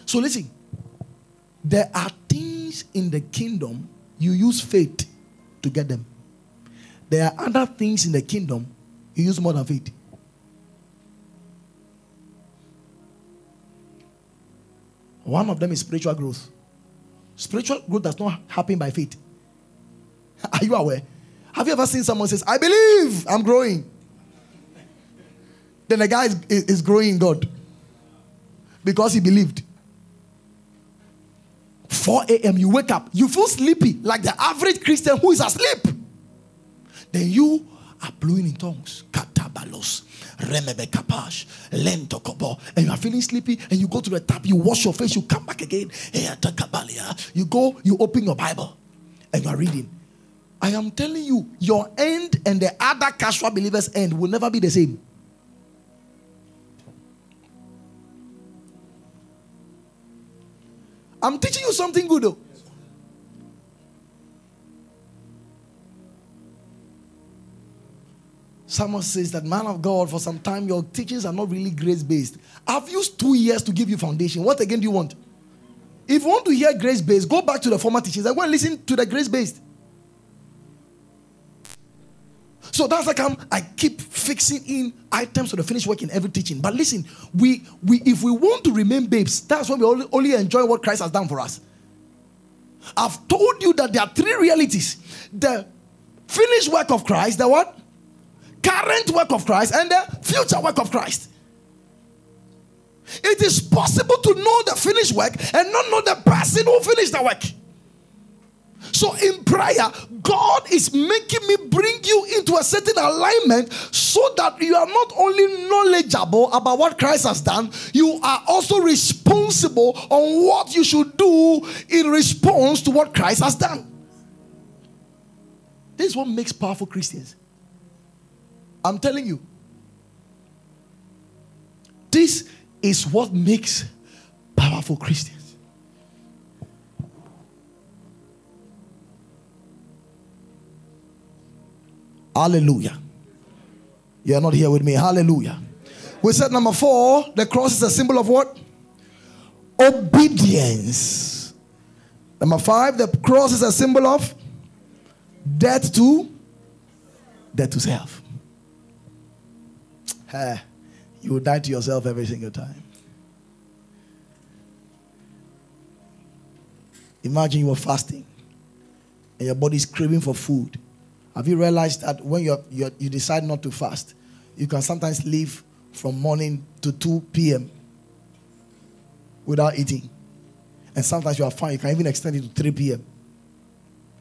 So listen. There are things in the kingdom you use faith to get them. There are other things in the kingdom you use more than faith. One of them is spiritual growth. Spiritual growth does not happen by faith. Are you aware? Have you ever seen someone says, "I believe I'm growing"? Then the guy is, is growing in God because he believed. 4 a.m. you wake up, you feel sleepy like the average Christian who is asleep. Then you are blowing in tongues. Katabalos, remebe kapash, lento kobo. And you are feeling sleepy and you go to the tap, you wash your face, you come back again. You go, you open your Bible and you are reading. I am telling you, your end and the other casual believers' end will never be the same. I'm teaching you something good though. Someone says that, man of God, for some time your teachings are not really grace based. I've used two years to give you foundation. What again do you want? If you want to hear grace based, go back to the former teachings and go and listen to the grace based. So that's like I'm, I keep fixing in items for the finished work in every teaching. But listen, we, we if we want to remain babes, that's when we only, only enjoy what Christ has done for us. I've told you that there are three realities: the finished work of Christ, the what? Current work of Christ and the future work of Christ. It is possible to know the finished work and not know the person who finished the work. So in prayer, God is making me bring you into a certain alignment so that you are not only knowledgeable about what Christ has done, you are also responsible on what you should do in response to what Christ has done. This is what makes powerful Christians. I'm telling you. This is what makes powerful Christians. Hallelujah. You're not here with me. Hallelujah. We said number four, the cross is a symbol of what? Obedience. Number five, the cross is a symbol of death to death to self eh, you will die to yourself every single time. Imagine you are fasting and your body is craving for food. Have you realized that when you're, you're, you decide not to fast, you can sometimes live from morning to 2 p.m. without eating? And sometimes you are fine, you can even extend it to 3 p.m.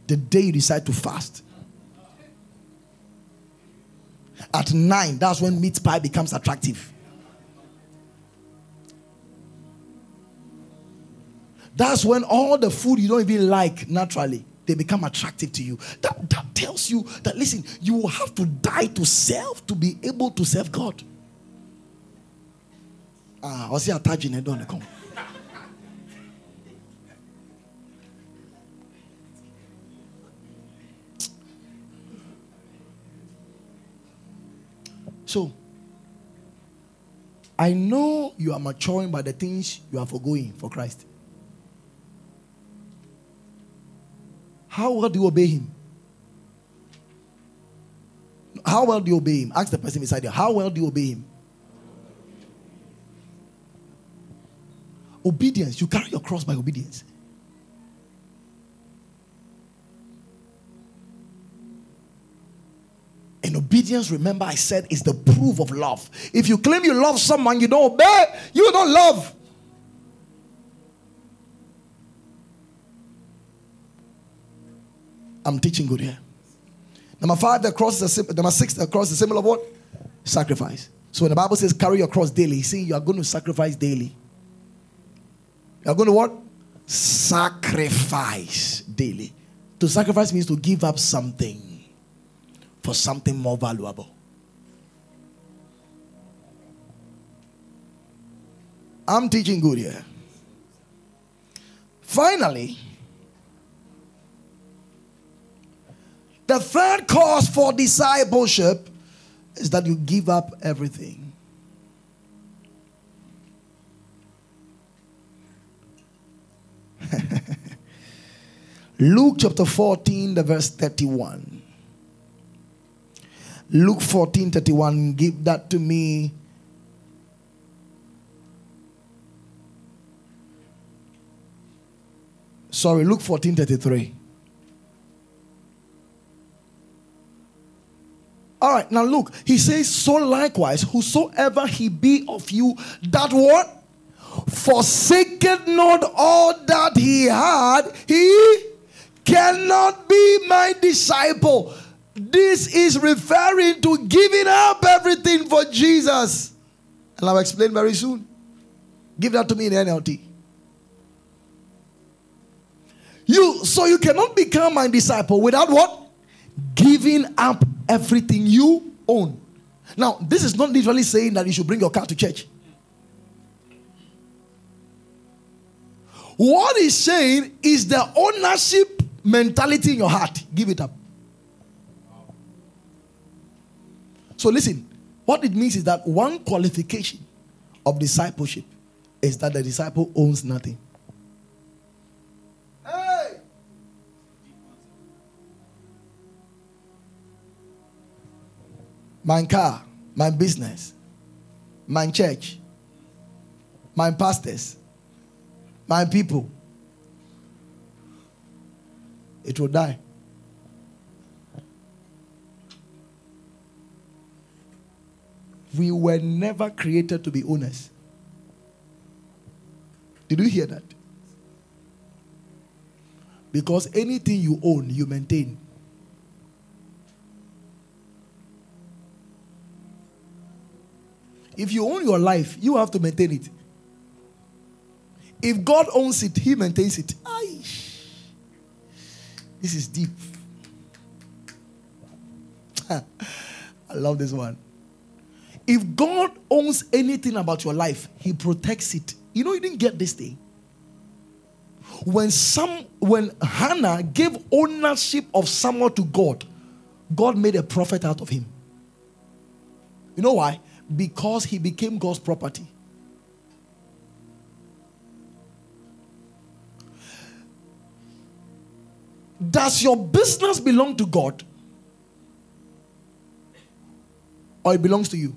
The day you decide to fast, at nine, that's when meat pie becomes attractive. That's when all the food you don't even like naturally they become attractive to you. That, that tells you that listen, you will have to die to self to be able to serve God. Ah, I see a touch in don't come. So, I know you are maturing by the things you are forgoing for Christ. How well do you obey Him? How well do you obey Him? Ask the person beside you. How well do you obey Him? Obedience. You carry your cross by obedience. And obedience, remember, I said, is the proof of love. If you claim you love someone, you don't obey, you don't love. I'm teaching good here. Number five, the cross is a number six, the cross is symbol of what? Sacrifice. So when the Bible says carry your cross daily, see, you are going to sacrifice daily. You are going to what? Sacrifice daily. To sacrifice means to give up something for something more valuable. I'm teaching good here. Finally, the third cause for discipleship is that you give up everything. Luke chapter 14, the verse 31. Luke 14 31. Give that to me. Sorry, Luke 14 33. All right, now look, he says, So likewise, whosoever he be of you, that what? Forsaketh not all that he had, he cannot be my disciple. This is referring to giving up everything for Jesus. And I'll explain very soon. Give that to me in NLT. You so you cannot become my disciple without what? Giving up everything you own. Now, this is not literally saying that you should bring your car to church. What he's saying is the ownership mentality in your heart. Give it up. So listen, what it means is that one qualification of discipleship is that the disciple owns nothing. Hey! My car, my business, my church, my pastors, my people. It will die. We were never created to be owners. Did you hear that? Because anything you own, you maintain. If you own your life, you have to maintain it. If God owns it, He maintains it. This is deep. I love this one. If God owns anything about your life, He protects it. You know, you didn't get this thing. When some when Hannah gave ownership of someone to God, God made a prophet out of him. You know why? Because he became God's property. Does your business belong to God? Or it belongs to you?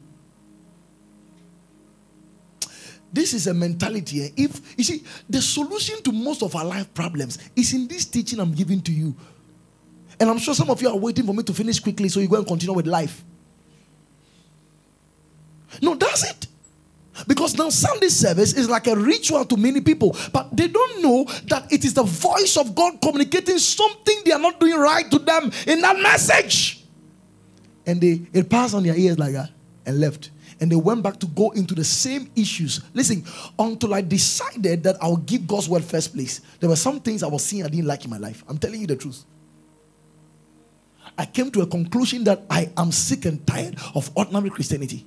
This is a mentality. Eh? If you see, the solution to most of our life problems is in this teaching I'm giving to you. And I'm sure some of you are waiting for me to finish quickly so you go and continue with life. No, that's it. Because now Sunday service is like a ritual to many people, but they don't know that it is the voice of God communicating something they are not doing right to them in that message. And they it passed on their ears like that and left and they went back to go into the same issues. Listen, until I decided that I'll give God's word first place, there were some things I was seeing I didn't like in my life. I'm telling you the truth. I came to a conclusion that I am sick and tired of ordinary Christianity.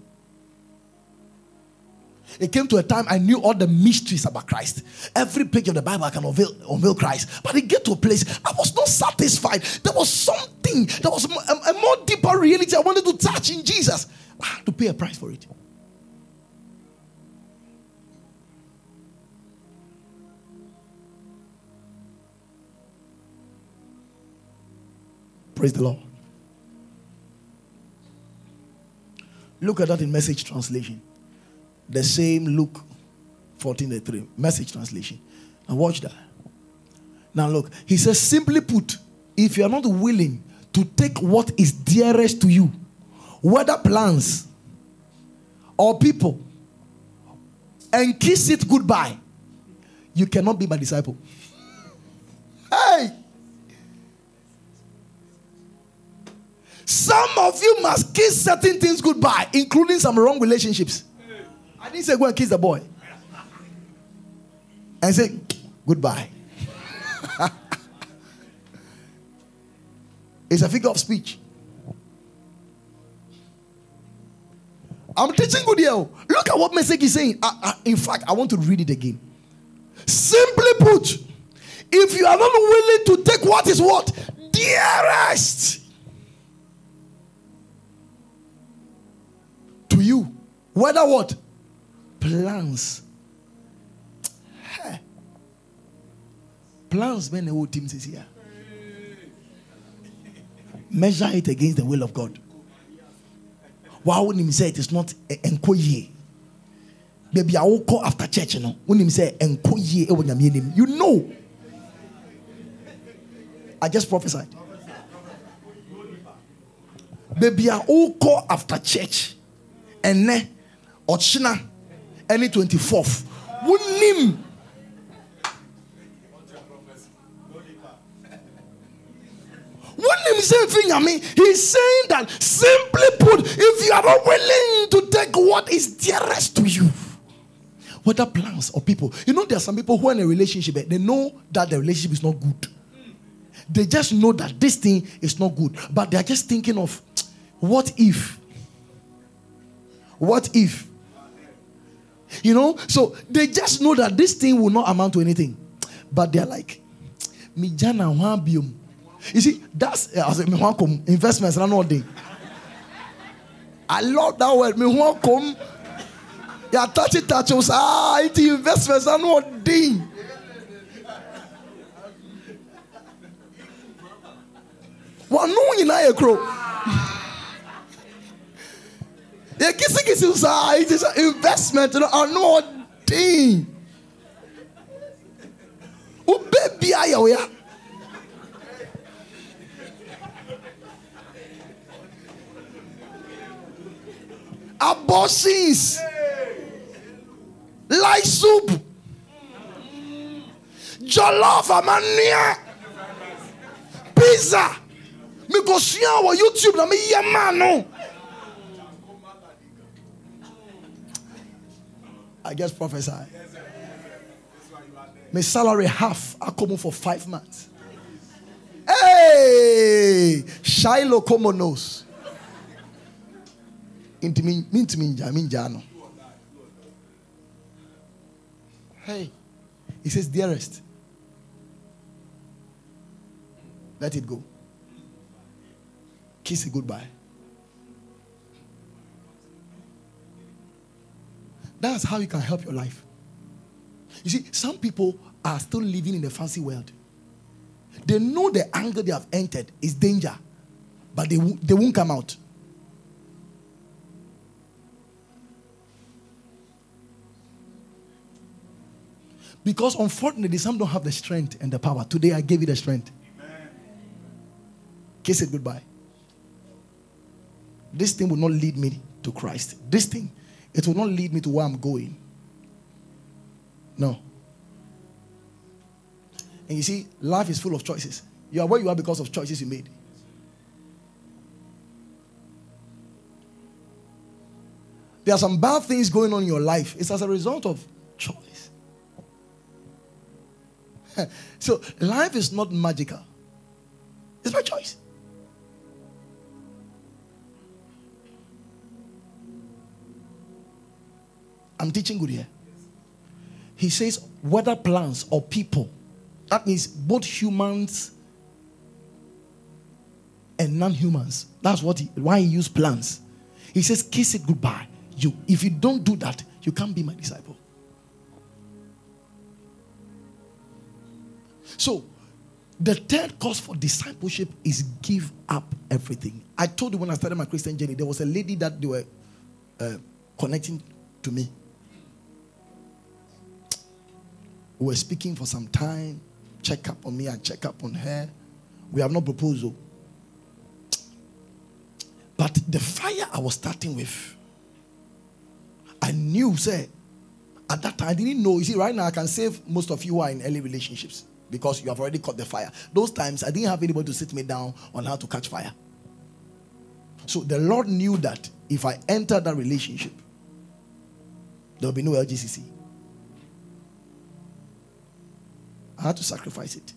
It came to a time I knew all the mysteries about Christ. Every page of the Bible I can unveil, unveil Christ. But it get to a place I was not satisfied. There was something, there was a, a more deeper reality I wanted to touch in Jesus. Had to pay a price for it. Praise the Lord. Look at that in message translation. The same Luke 14 3, message translation. And watch that. Now, look, he says, simply put, if you are not willing to take what is dearest to you, whether plans or people, and kiss it goodbye, you cannot be my disciple. Hey! Some of you must kiss certain things goodbye, including some wrong relationships. I didn't say go and kiss the boy. And say goodbye. it's a figure of speech. I'm teaching good here. Look at what message is saying. I, I, in fact, I want to read it again. Simply put, if you are not willing to take what is what dearest to you, whether what plans, plans, men, the whole team is here. Measure it against the will of God. Why would him say it is not enkoye? Baby, I will call after church, you know. When him you know. I just prophesied. Baby, I will call after church. And then, Ochina, any 24th. Wunim. Wunim same thing, I mean, he's saying that simply put, if you are not willing to take what is dearest to you, whether plans or people, you know, there are some people who are in a relationship, they know that the relationship is not good. They just know that this thing is not good, but they are just thinking of what if? What if? You know, so they just know that this thing will not amount to anything, but they're like, Mijana wabium. You see, that's uh, investments. I know they. I love that word. Me welcome. Yeah, touch it, touch it. Ah, it investments. I know they. One no in I grow. Yeah, kissing kissing saa it is investment ano ɔden wo baby ayɛ abortions light soup jollof amania pizza mekɔsua wɔ youtube na meyɛ maa no I just prophesy. My salary half. I come for five months. Hey, Shiloh Komonos. Into me, into me, Jano. Hey, he says, dearest, let it go. Kiss it goodbye. That's how you can help your life. You see, some people are still living in the fancy world. They know the angle they have entered is danger, but they, they won't come out. Because unfortunately, some don't have the strength and the power. Today, I gave you the strength. Amen. Kiss it goodbye. This thing will not lead me to Christ. This thing it will not lead me to where I'm going. No. And you see, life is full of choices. You are where you are because of choices you made. There are some bad things going on in your life. It's as a result of choice. so life is not magical. It's my choice. I'm teaching good here. He says, whether plants or people, that means both humans and non humans. That's what he, why he used plants. He says, kiss it goodbye. You, if you don't do that, you can't be my disciple. So, the third cause for discipleship is give up everything. I told you when I started my Christian journey, there was a lady that they were uh, connecting to me. We were speaking for some time, check up on me and check up on her. We have no proposal. But the fire I was starting with, I knew, say, at that time, I didn't know. You see, right now, I can save most of you who are in early relationships because you have already caught the fire. Those times, I didn't have anybody to sit me down on how to catch fire. So the Lord knew that if I enter that relationship, there will be no LGCC. I had to sacrifice it.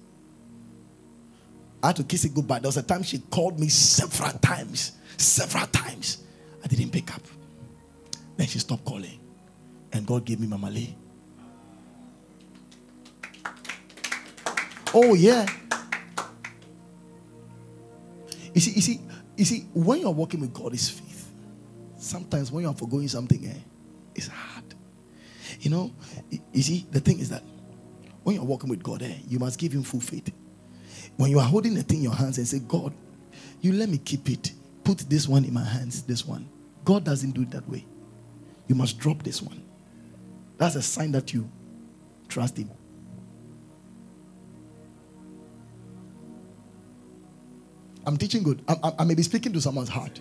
I had to kiss it goodbye. There was a time she called me several times, several times. I didn't pick up. Then she stopped calling. And God gave me Mama Lee. Oh, yeah. You see, you see, you see, when you're working with God, it's faith. Sometimes when you're forgoing something, eh, it's hard. You know, you see, the thing is that when you're working with God, eh, you must give Him full faith. When you are holding the thing in your hands and say, God, you let me keep it. Put this one in my hands, this one. God doesn't do it that way. You must drop this one. That's a sign that you trust Him. I'm teaching good. I, I, I may be speaking to someone's heart.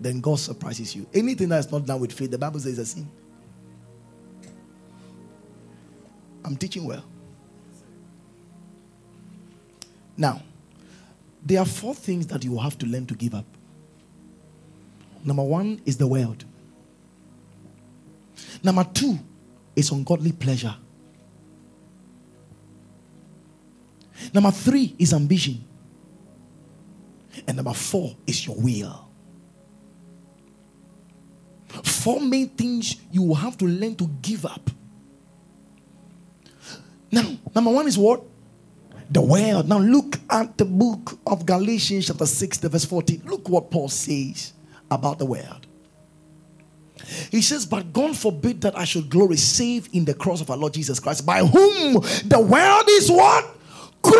Then God surprises you. Anything that's not done with faith, the Bible says is a sin. I'm teaching well. Now, there are four things that you will have to learn to give up. Number one is the world. Number two is ungodly pleasure. Number three is ambition. And number four is your will. Four main things you will have to learn to give up. Now, number one is what? The world. Now, look at the book of Galatians, chapter 6, verse 14. Look what Paul says about the world. He says, But God forbid that I should glory save in the cross of our Lord Jesus Christ, by whom the world is what?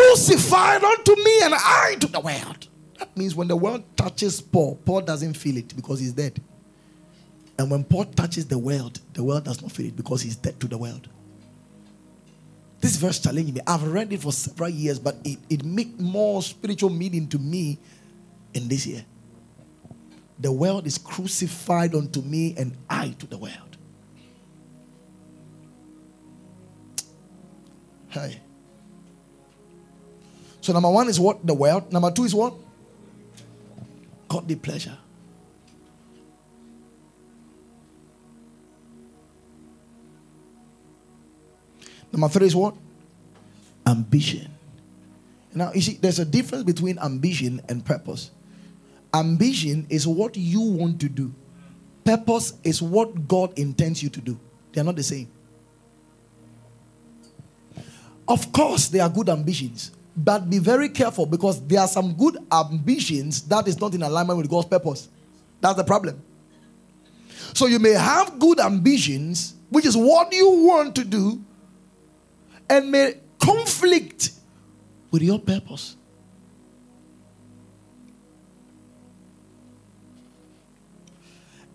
Crucified unto me, and I to the world. That means when the world touches Paul, Paul doesn't feel it because he's dead. And when Paul touches the world, the world does not feel it because he's dead to the world. This verse challenged me. I've read it for several years, but it, it made more spiritual meaning to me in this year. The world is crucified unto me, and I to the world. Hi. So, number one is what? The world. Number two is what? Godly pleasure. Number three is what? Ambition. Now, you see, there's a difference between ambition and purpose. Ambition is what you want to do, purpose is what God intends you to do. They are not the same. Of course, they are good ambitions, but be very careful because there are some good ambitions that is not in alignment with God's purpose. That's the problem. So you may have good ambitions, which is what you want to do, and may conflict with your purpose.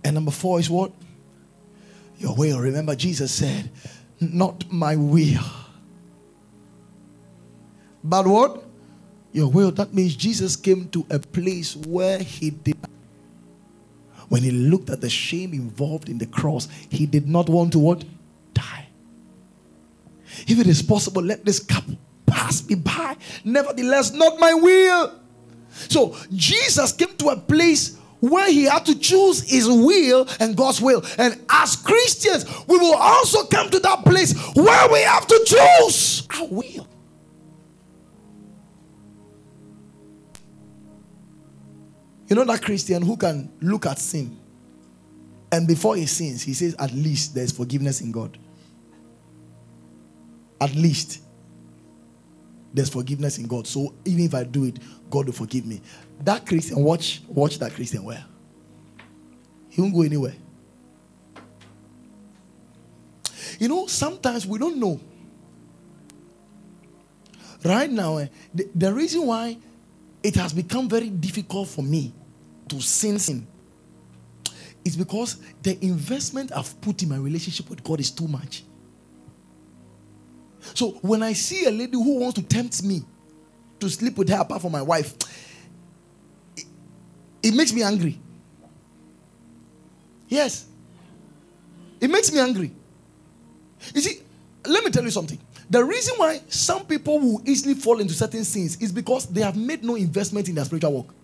And number four is what? Your will. Remember, Jesus said, Not my will. But what? Your will. That means Jesus came to a place where he did. When he looked at the shame involved in the cross, he did not want to what? Die. If it is possible, let this cup pass me by. Nevertheless, not my will. So Jesus came to a place where he had to choose his will and God's will. And as Christians, we will also come to that place where we have to choose our will. You know that Christian who can look at sin and before he sins, he says, At least there's forgiveness in God. At least. there's forgiveness in God. So even if I do it, God will forgive me. That Christian, watch, watch that Christian well. He won't go anywhere. You know, sometimes we don't know. Right now, eh, the, the reason why it has become very difficult for me to sin sin is because the investment I've put in my relationship with God is too much. So when I see a lady who wants to tempt me to sleep with her apart from my wife, it, it makes me angry. Yes. It makes me angry. You see, let me tell you something. The reason why some people will easily fall into certain sins is because they have made no investment in their spiritual work.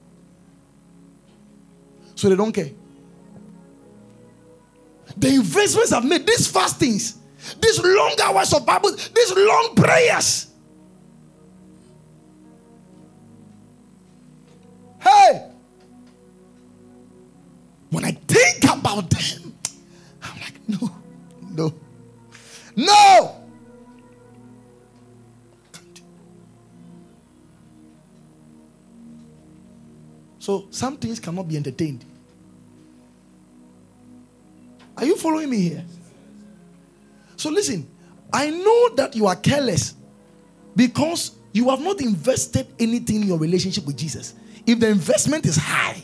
So they don't care. The investments I've made, these fastings, these long hours of Bible, these long prayers. Hey! When I think about them, I'm like, no, no, no! So some things cannot be entertained. Are you following me here? So listen, I know that you are careless because you have not invested anything in your relationship with Jesus. If the investment is high,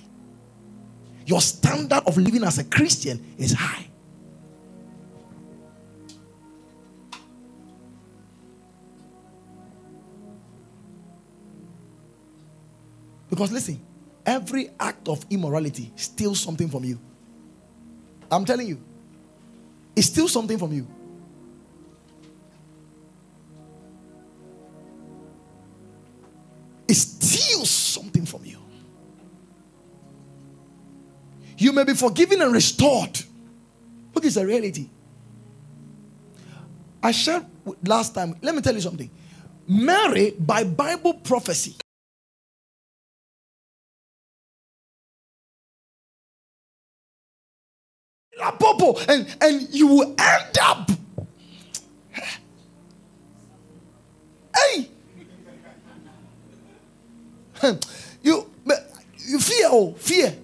your standard of living as a Christian is high. Because listen, every act of immorality steals something from you. I'm telling you, it steals something from you. It steals something from you. You may be forgiven and restored. Look, it's a reality. I shared last time. Let me tell you something. Mary, by Bible prophecy, Popo, and, and you will end up. Hey! You, you fear, oh, fear.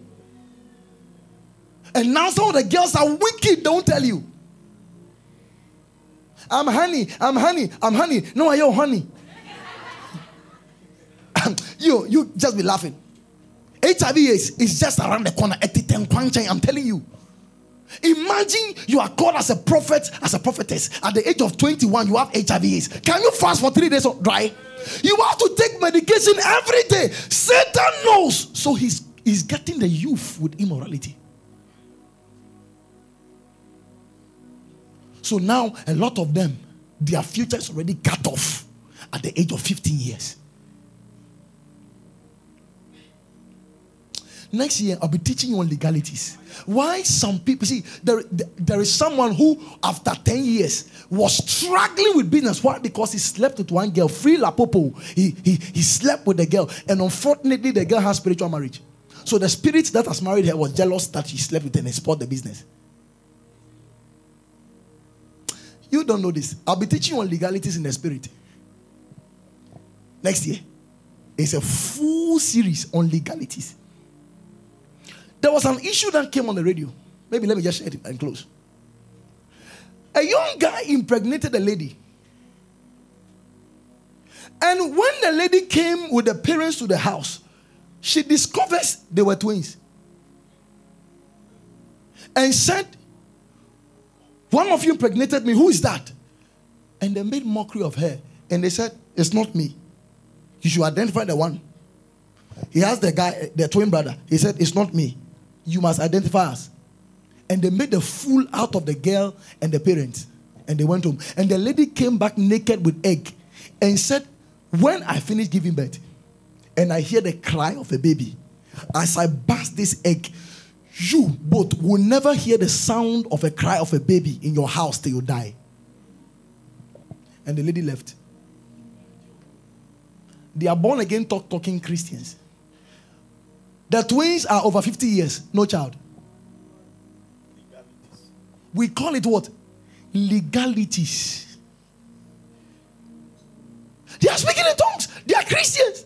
And now some of the girls are wicked, don't tell you. I'm honey, I'm honey, I'm honey. No, I your honey. you, you just be laughing. HIV is, is just around the corner. I'm telling you. Imagine you are called as a prophet, as a prophetess. At the age of 21, you have HIV Can you fast for three days dry? You have to take medication every day. Satan knows. So he's, he's getting the youth with immorality. So now, a lot of them, their future is already cut off at the age of 15 years. Next year, I'll be teaching you on legalities. Why some people see there, there is someone who, after 10 years, was struggling with business. Why? Because he slept with one girl, free lapopo. He, he, he slept with the girl, and unfortunately, the girl has spiritual marriage. So the spirit that has married her was jealous that she slept with and spoiled the business. You don't know this. I'll be teaching you on legalities in the spirit. Next year. It's a full series on legalities. There was an issue that came on the radio. Maybe let me just share it and close. A young guy impregnated a lady. And when the lady came with the parents to the house, she discovers they were twins. And said, One of you impregnated me. Who is that? And they made mockery of her. And they said, It's not me. You should identify the one. He asked the guy, the twin brother. He said, It's not me you must identify us. And they made a fool out of the girl and the parents. And they went home. And the lady came back naked with egg and said, When I finish giving birth and I hear the cry of a baby, as I burst this egg, you both will never hear the sound of a cry of a baby in your house till you die. And the lady left. They are born again, talk talking Christians. The twins are over 50 years, no child. Legalities. We call it what? Legalities. They are speaking in tongues. They are Christians.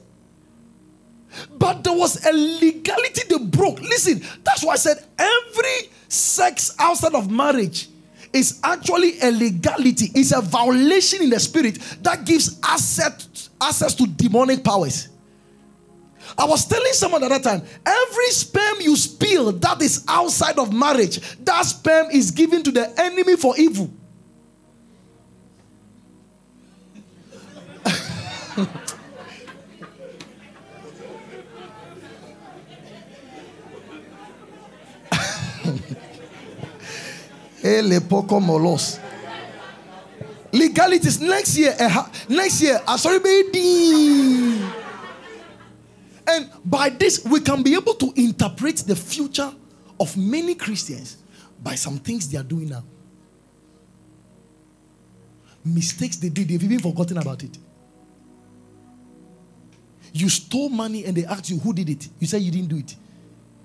But there was a legality they broke. Listen, that's why I said every sex outside of marriage is actually a legality, it's a violation in the spirit that gives access, access to demonic powers. I was telling someone at that time, every sperm you spill that is outside of marriage, that sperm is given to the enemy for evil. Molos. Legalities next year, uh, next year, uh, sorry, baby. And by this, we can be able to interpret the future of many Christians by some things they are doing now. Mistakes they did, they've even forgotten about it. You stole money and they asked you who did it. You said you didn't do it.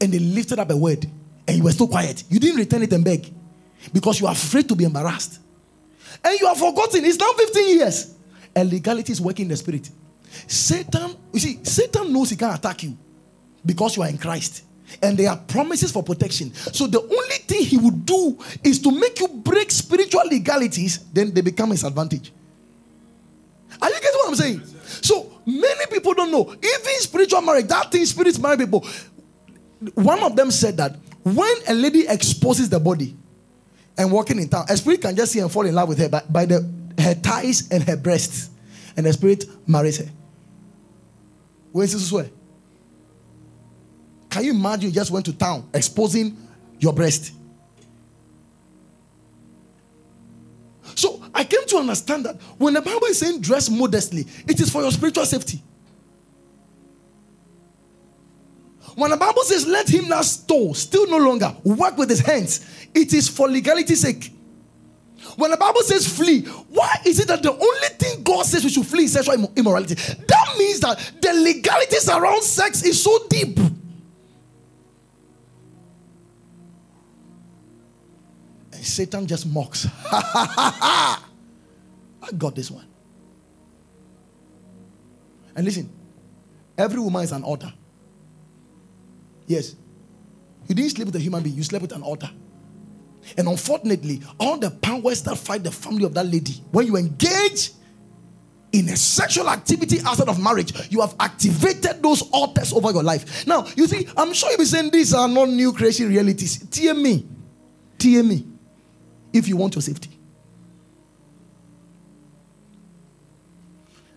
And they lifted up a word and you were still quiet. You didn't return it and beg because you are afraid to be embarrassed. And you have forgotten. It's now 15 years. And legality is working in the spirit. Satan, you see, Satan knows he can attack you because you are in Christ. And there are promises for protection. So the only thing he would do is to make you break spiritual legalities, then they become his advantage. Are you getting what I'm saying? So many people don't know. Even spiritual marriage, that thing spirits marry people. One of them said that when a lady exposes the body, and walking in town. A spirit can just see and fall in love with her by, by the, her thighs and her breasts. And the spirit marries her. Where is this swear? Can you imagine you just went to town exposing your breast? So I came to understand that when the Bible is saying dress modestly, it is for your spiritual safety. When the Bible says, let him not steal, still no longer work with his hands, it is for legality's sake. When the Bible says flee, why is it that the only thing God says we should flee is sexual immorality? That means that the legalities around sex is so deep. And Satan just mocks. I got this one. And listen, every woman is an altar. Yes. You didn't sleep with a human being, you slept with an altar. And unfortunately, all the powers that fight the family of that lady, when you engage in a sexual activity outside of marriage, you have activated those altars over your life. Now, you see, I'm sure you'll be saying these are not new creation realities. Tear me. Tear me. If you want your safety.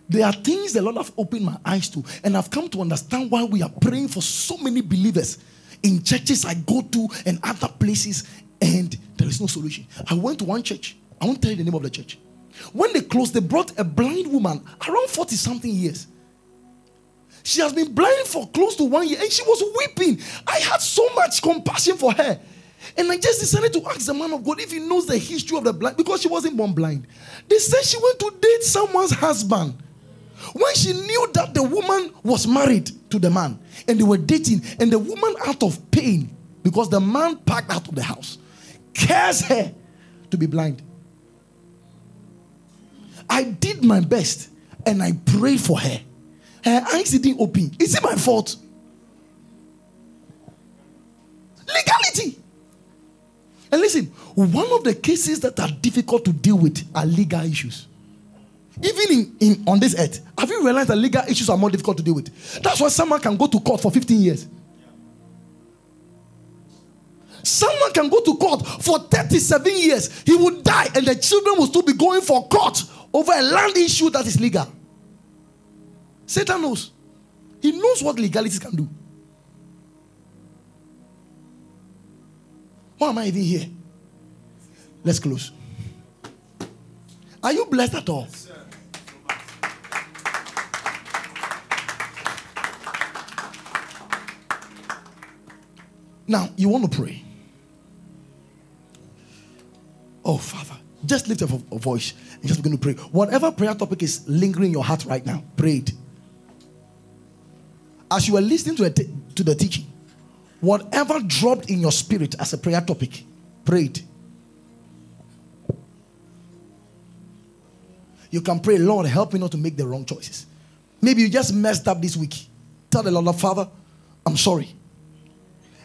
There are things the Lord have opened my eyes to, and I've come to understand why we are praying for so many believers in churches I go to and other places, and there is no solution. I went to one church. I won't tell you the name of the church. When they closed, they brought a blind woman around 40 something years. She has been blind for close to one year and she was weeping. I had so much compassion for her. And I just decided to ask the man of God if he knows the history of the blind because she wasn't born blind. They said she went to date someone's husband. When she knew that the woman was married to the man and they were dating, and the woman, out of pain, because the man packed out of the house, cursed her to be blind. I did my best and I prayed for her. Her eyes didn't open. Is it my fault? Legality. And listen, one of the cases that are difficult to deal with are legal issues. Even in, in on this earth, have you realized that legal issues are more difficult to deal with? That's why someone can go to court for 15 years. Someone can go to court for 37 years. He will die, and the children will still be going for court over a land issue that is legal. Satan knows. He knows what legalities can do. Why am I even here? Let's close. Are you blessed at all? Now, you want to pray. Oh, Father, just lift up a voice and just begin to pray. Whatever prayer topic is lingering in your heart right now, pray it. As you are listening to, to the teaching, whatever dropped in your spirit as a prayer topic, pray it. You can pray, Lord, help me not to make the wrong choices. Maybe you just messed up this week. Tell the Lord, Father, I'm sorry.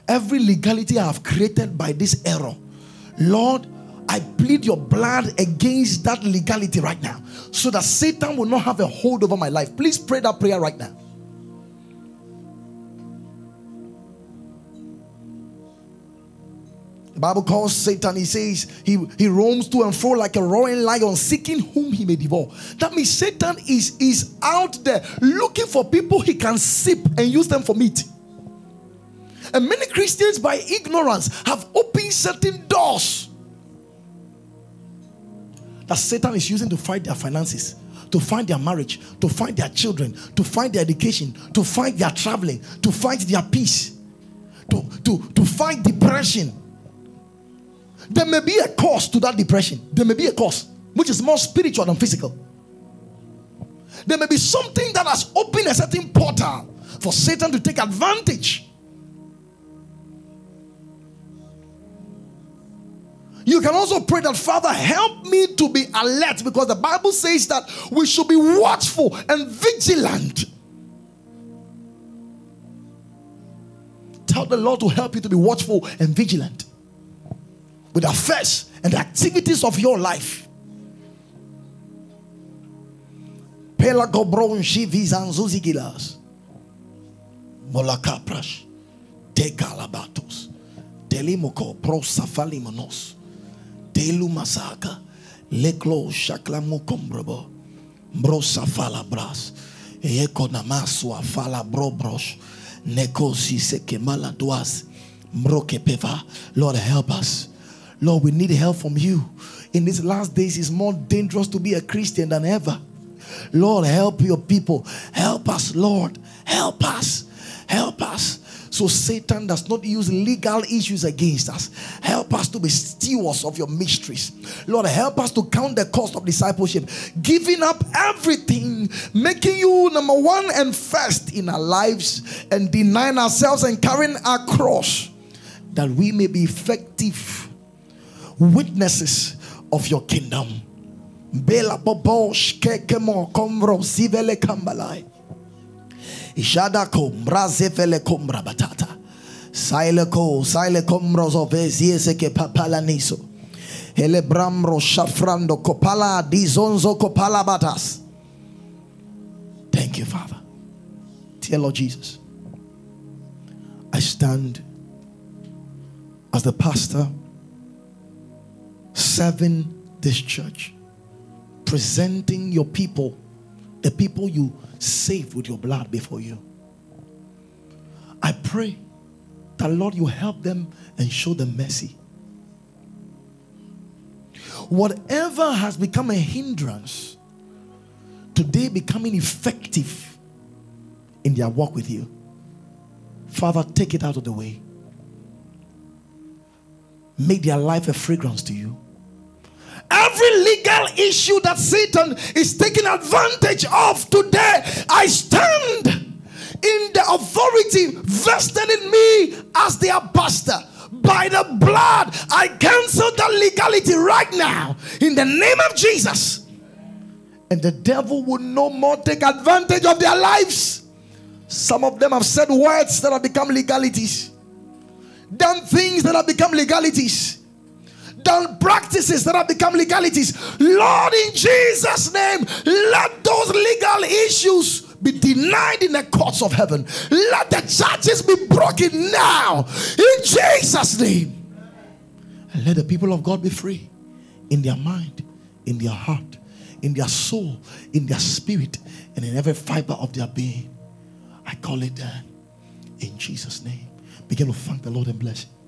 Every legality I have created by this error, Lord, I plead your blood against that legality right now so that Satan will not have a hold over my life. Please pray that prayer right now. The Bible calls Satan, he says, he, he roams to and fro like a roaring lion, seeking whom he may devour. That means Satan is, is out there looking for people he can sip and use them for meat. And many Christians, by ignorance, have opened certain doors that Satan is using to fight their finances, to find their marriage, to find their children, to find their education, to find their traveling, to find their peace, to, to, to find depression there may be a cause to that depression. There may be a cause which is more spiritual than physical. There may be something that has opened a certain portal for Satan to take advantage. You can also pray that, Father, help me to be alert because the Bible says that we should be watchful and vigilant. Tell the Lord to help you to be watchful and vigilant with the affairs and the activities of your life. Molakaprash. Tegalabatos. Telimoko. Telu masaka. Leklo shaklamukombrabo. Brosa fala bras. Eko namaswa fala brobros. Neko si seke maladuas. Mbroke peva. Lord help us Lord, we need help from you. In these last days, it's more dangerous to be a Christian than ever. Lord, help your people. Help us, Lord. Help us. Help us. So Satan does not use legal issues against us. Help us to be stewards of your mysteries. Lord, help us to count the cost of discipleship, giving up everything, making you number one and first in our lives, and denying ourselves and carrying our cross that we may be effective witnesses of your kingdom. Bela bobosh kekemo komro sivele kambalai. Ishada kombra zevele kombra batata. Saile ko, saile komro zoveziese ke papala niso. Hele bramro shafrando kopala dizonzo kopala batas. Thank you, Father. Dear Lord Jesus, I stand as the pastor serving this church, presenting your people, the people you saved with your blood before you. I pray that, Lord, you help them and show them mercy. Whatever has become a hindrance today becoming effective in their walk with you, Father, take it out of the way. Make their life a fragrance to you. Every legal issue that Satan is taking advantage of today, I stand in the authority vested in me as their pastor. By the blood, I cancel that legality right now in the name of Jesus. And the devil will no more take advantage of their lives. Some of them have said words that have become legalities, done things that have become legalities done practices that have become legalities. Lord, in Jesus' name, let those legal issues be denied in the courts of heaven. Let the charges be broken now in Jesus' name. And let the people of God be free in their mind, in their heart, in their soul, in their spirit, and in every fiber of their being. I call it done in Jesus' name. Begin to thank the Lord and bless Him.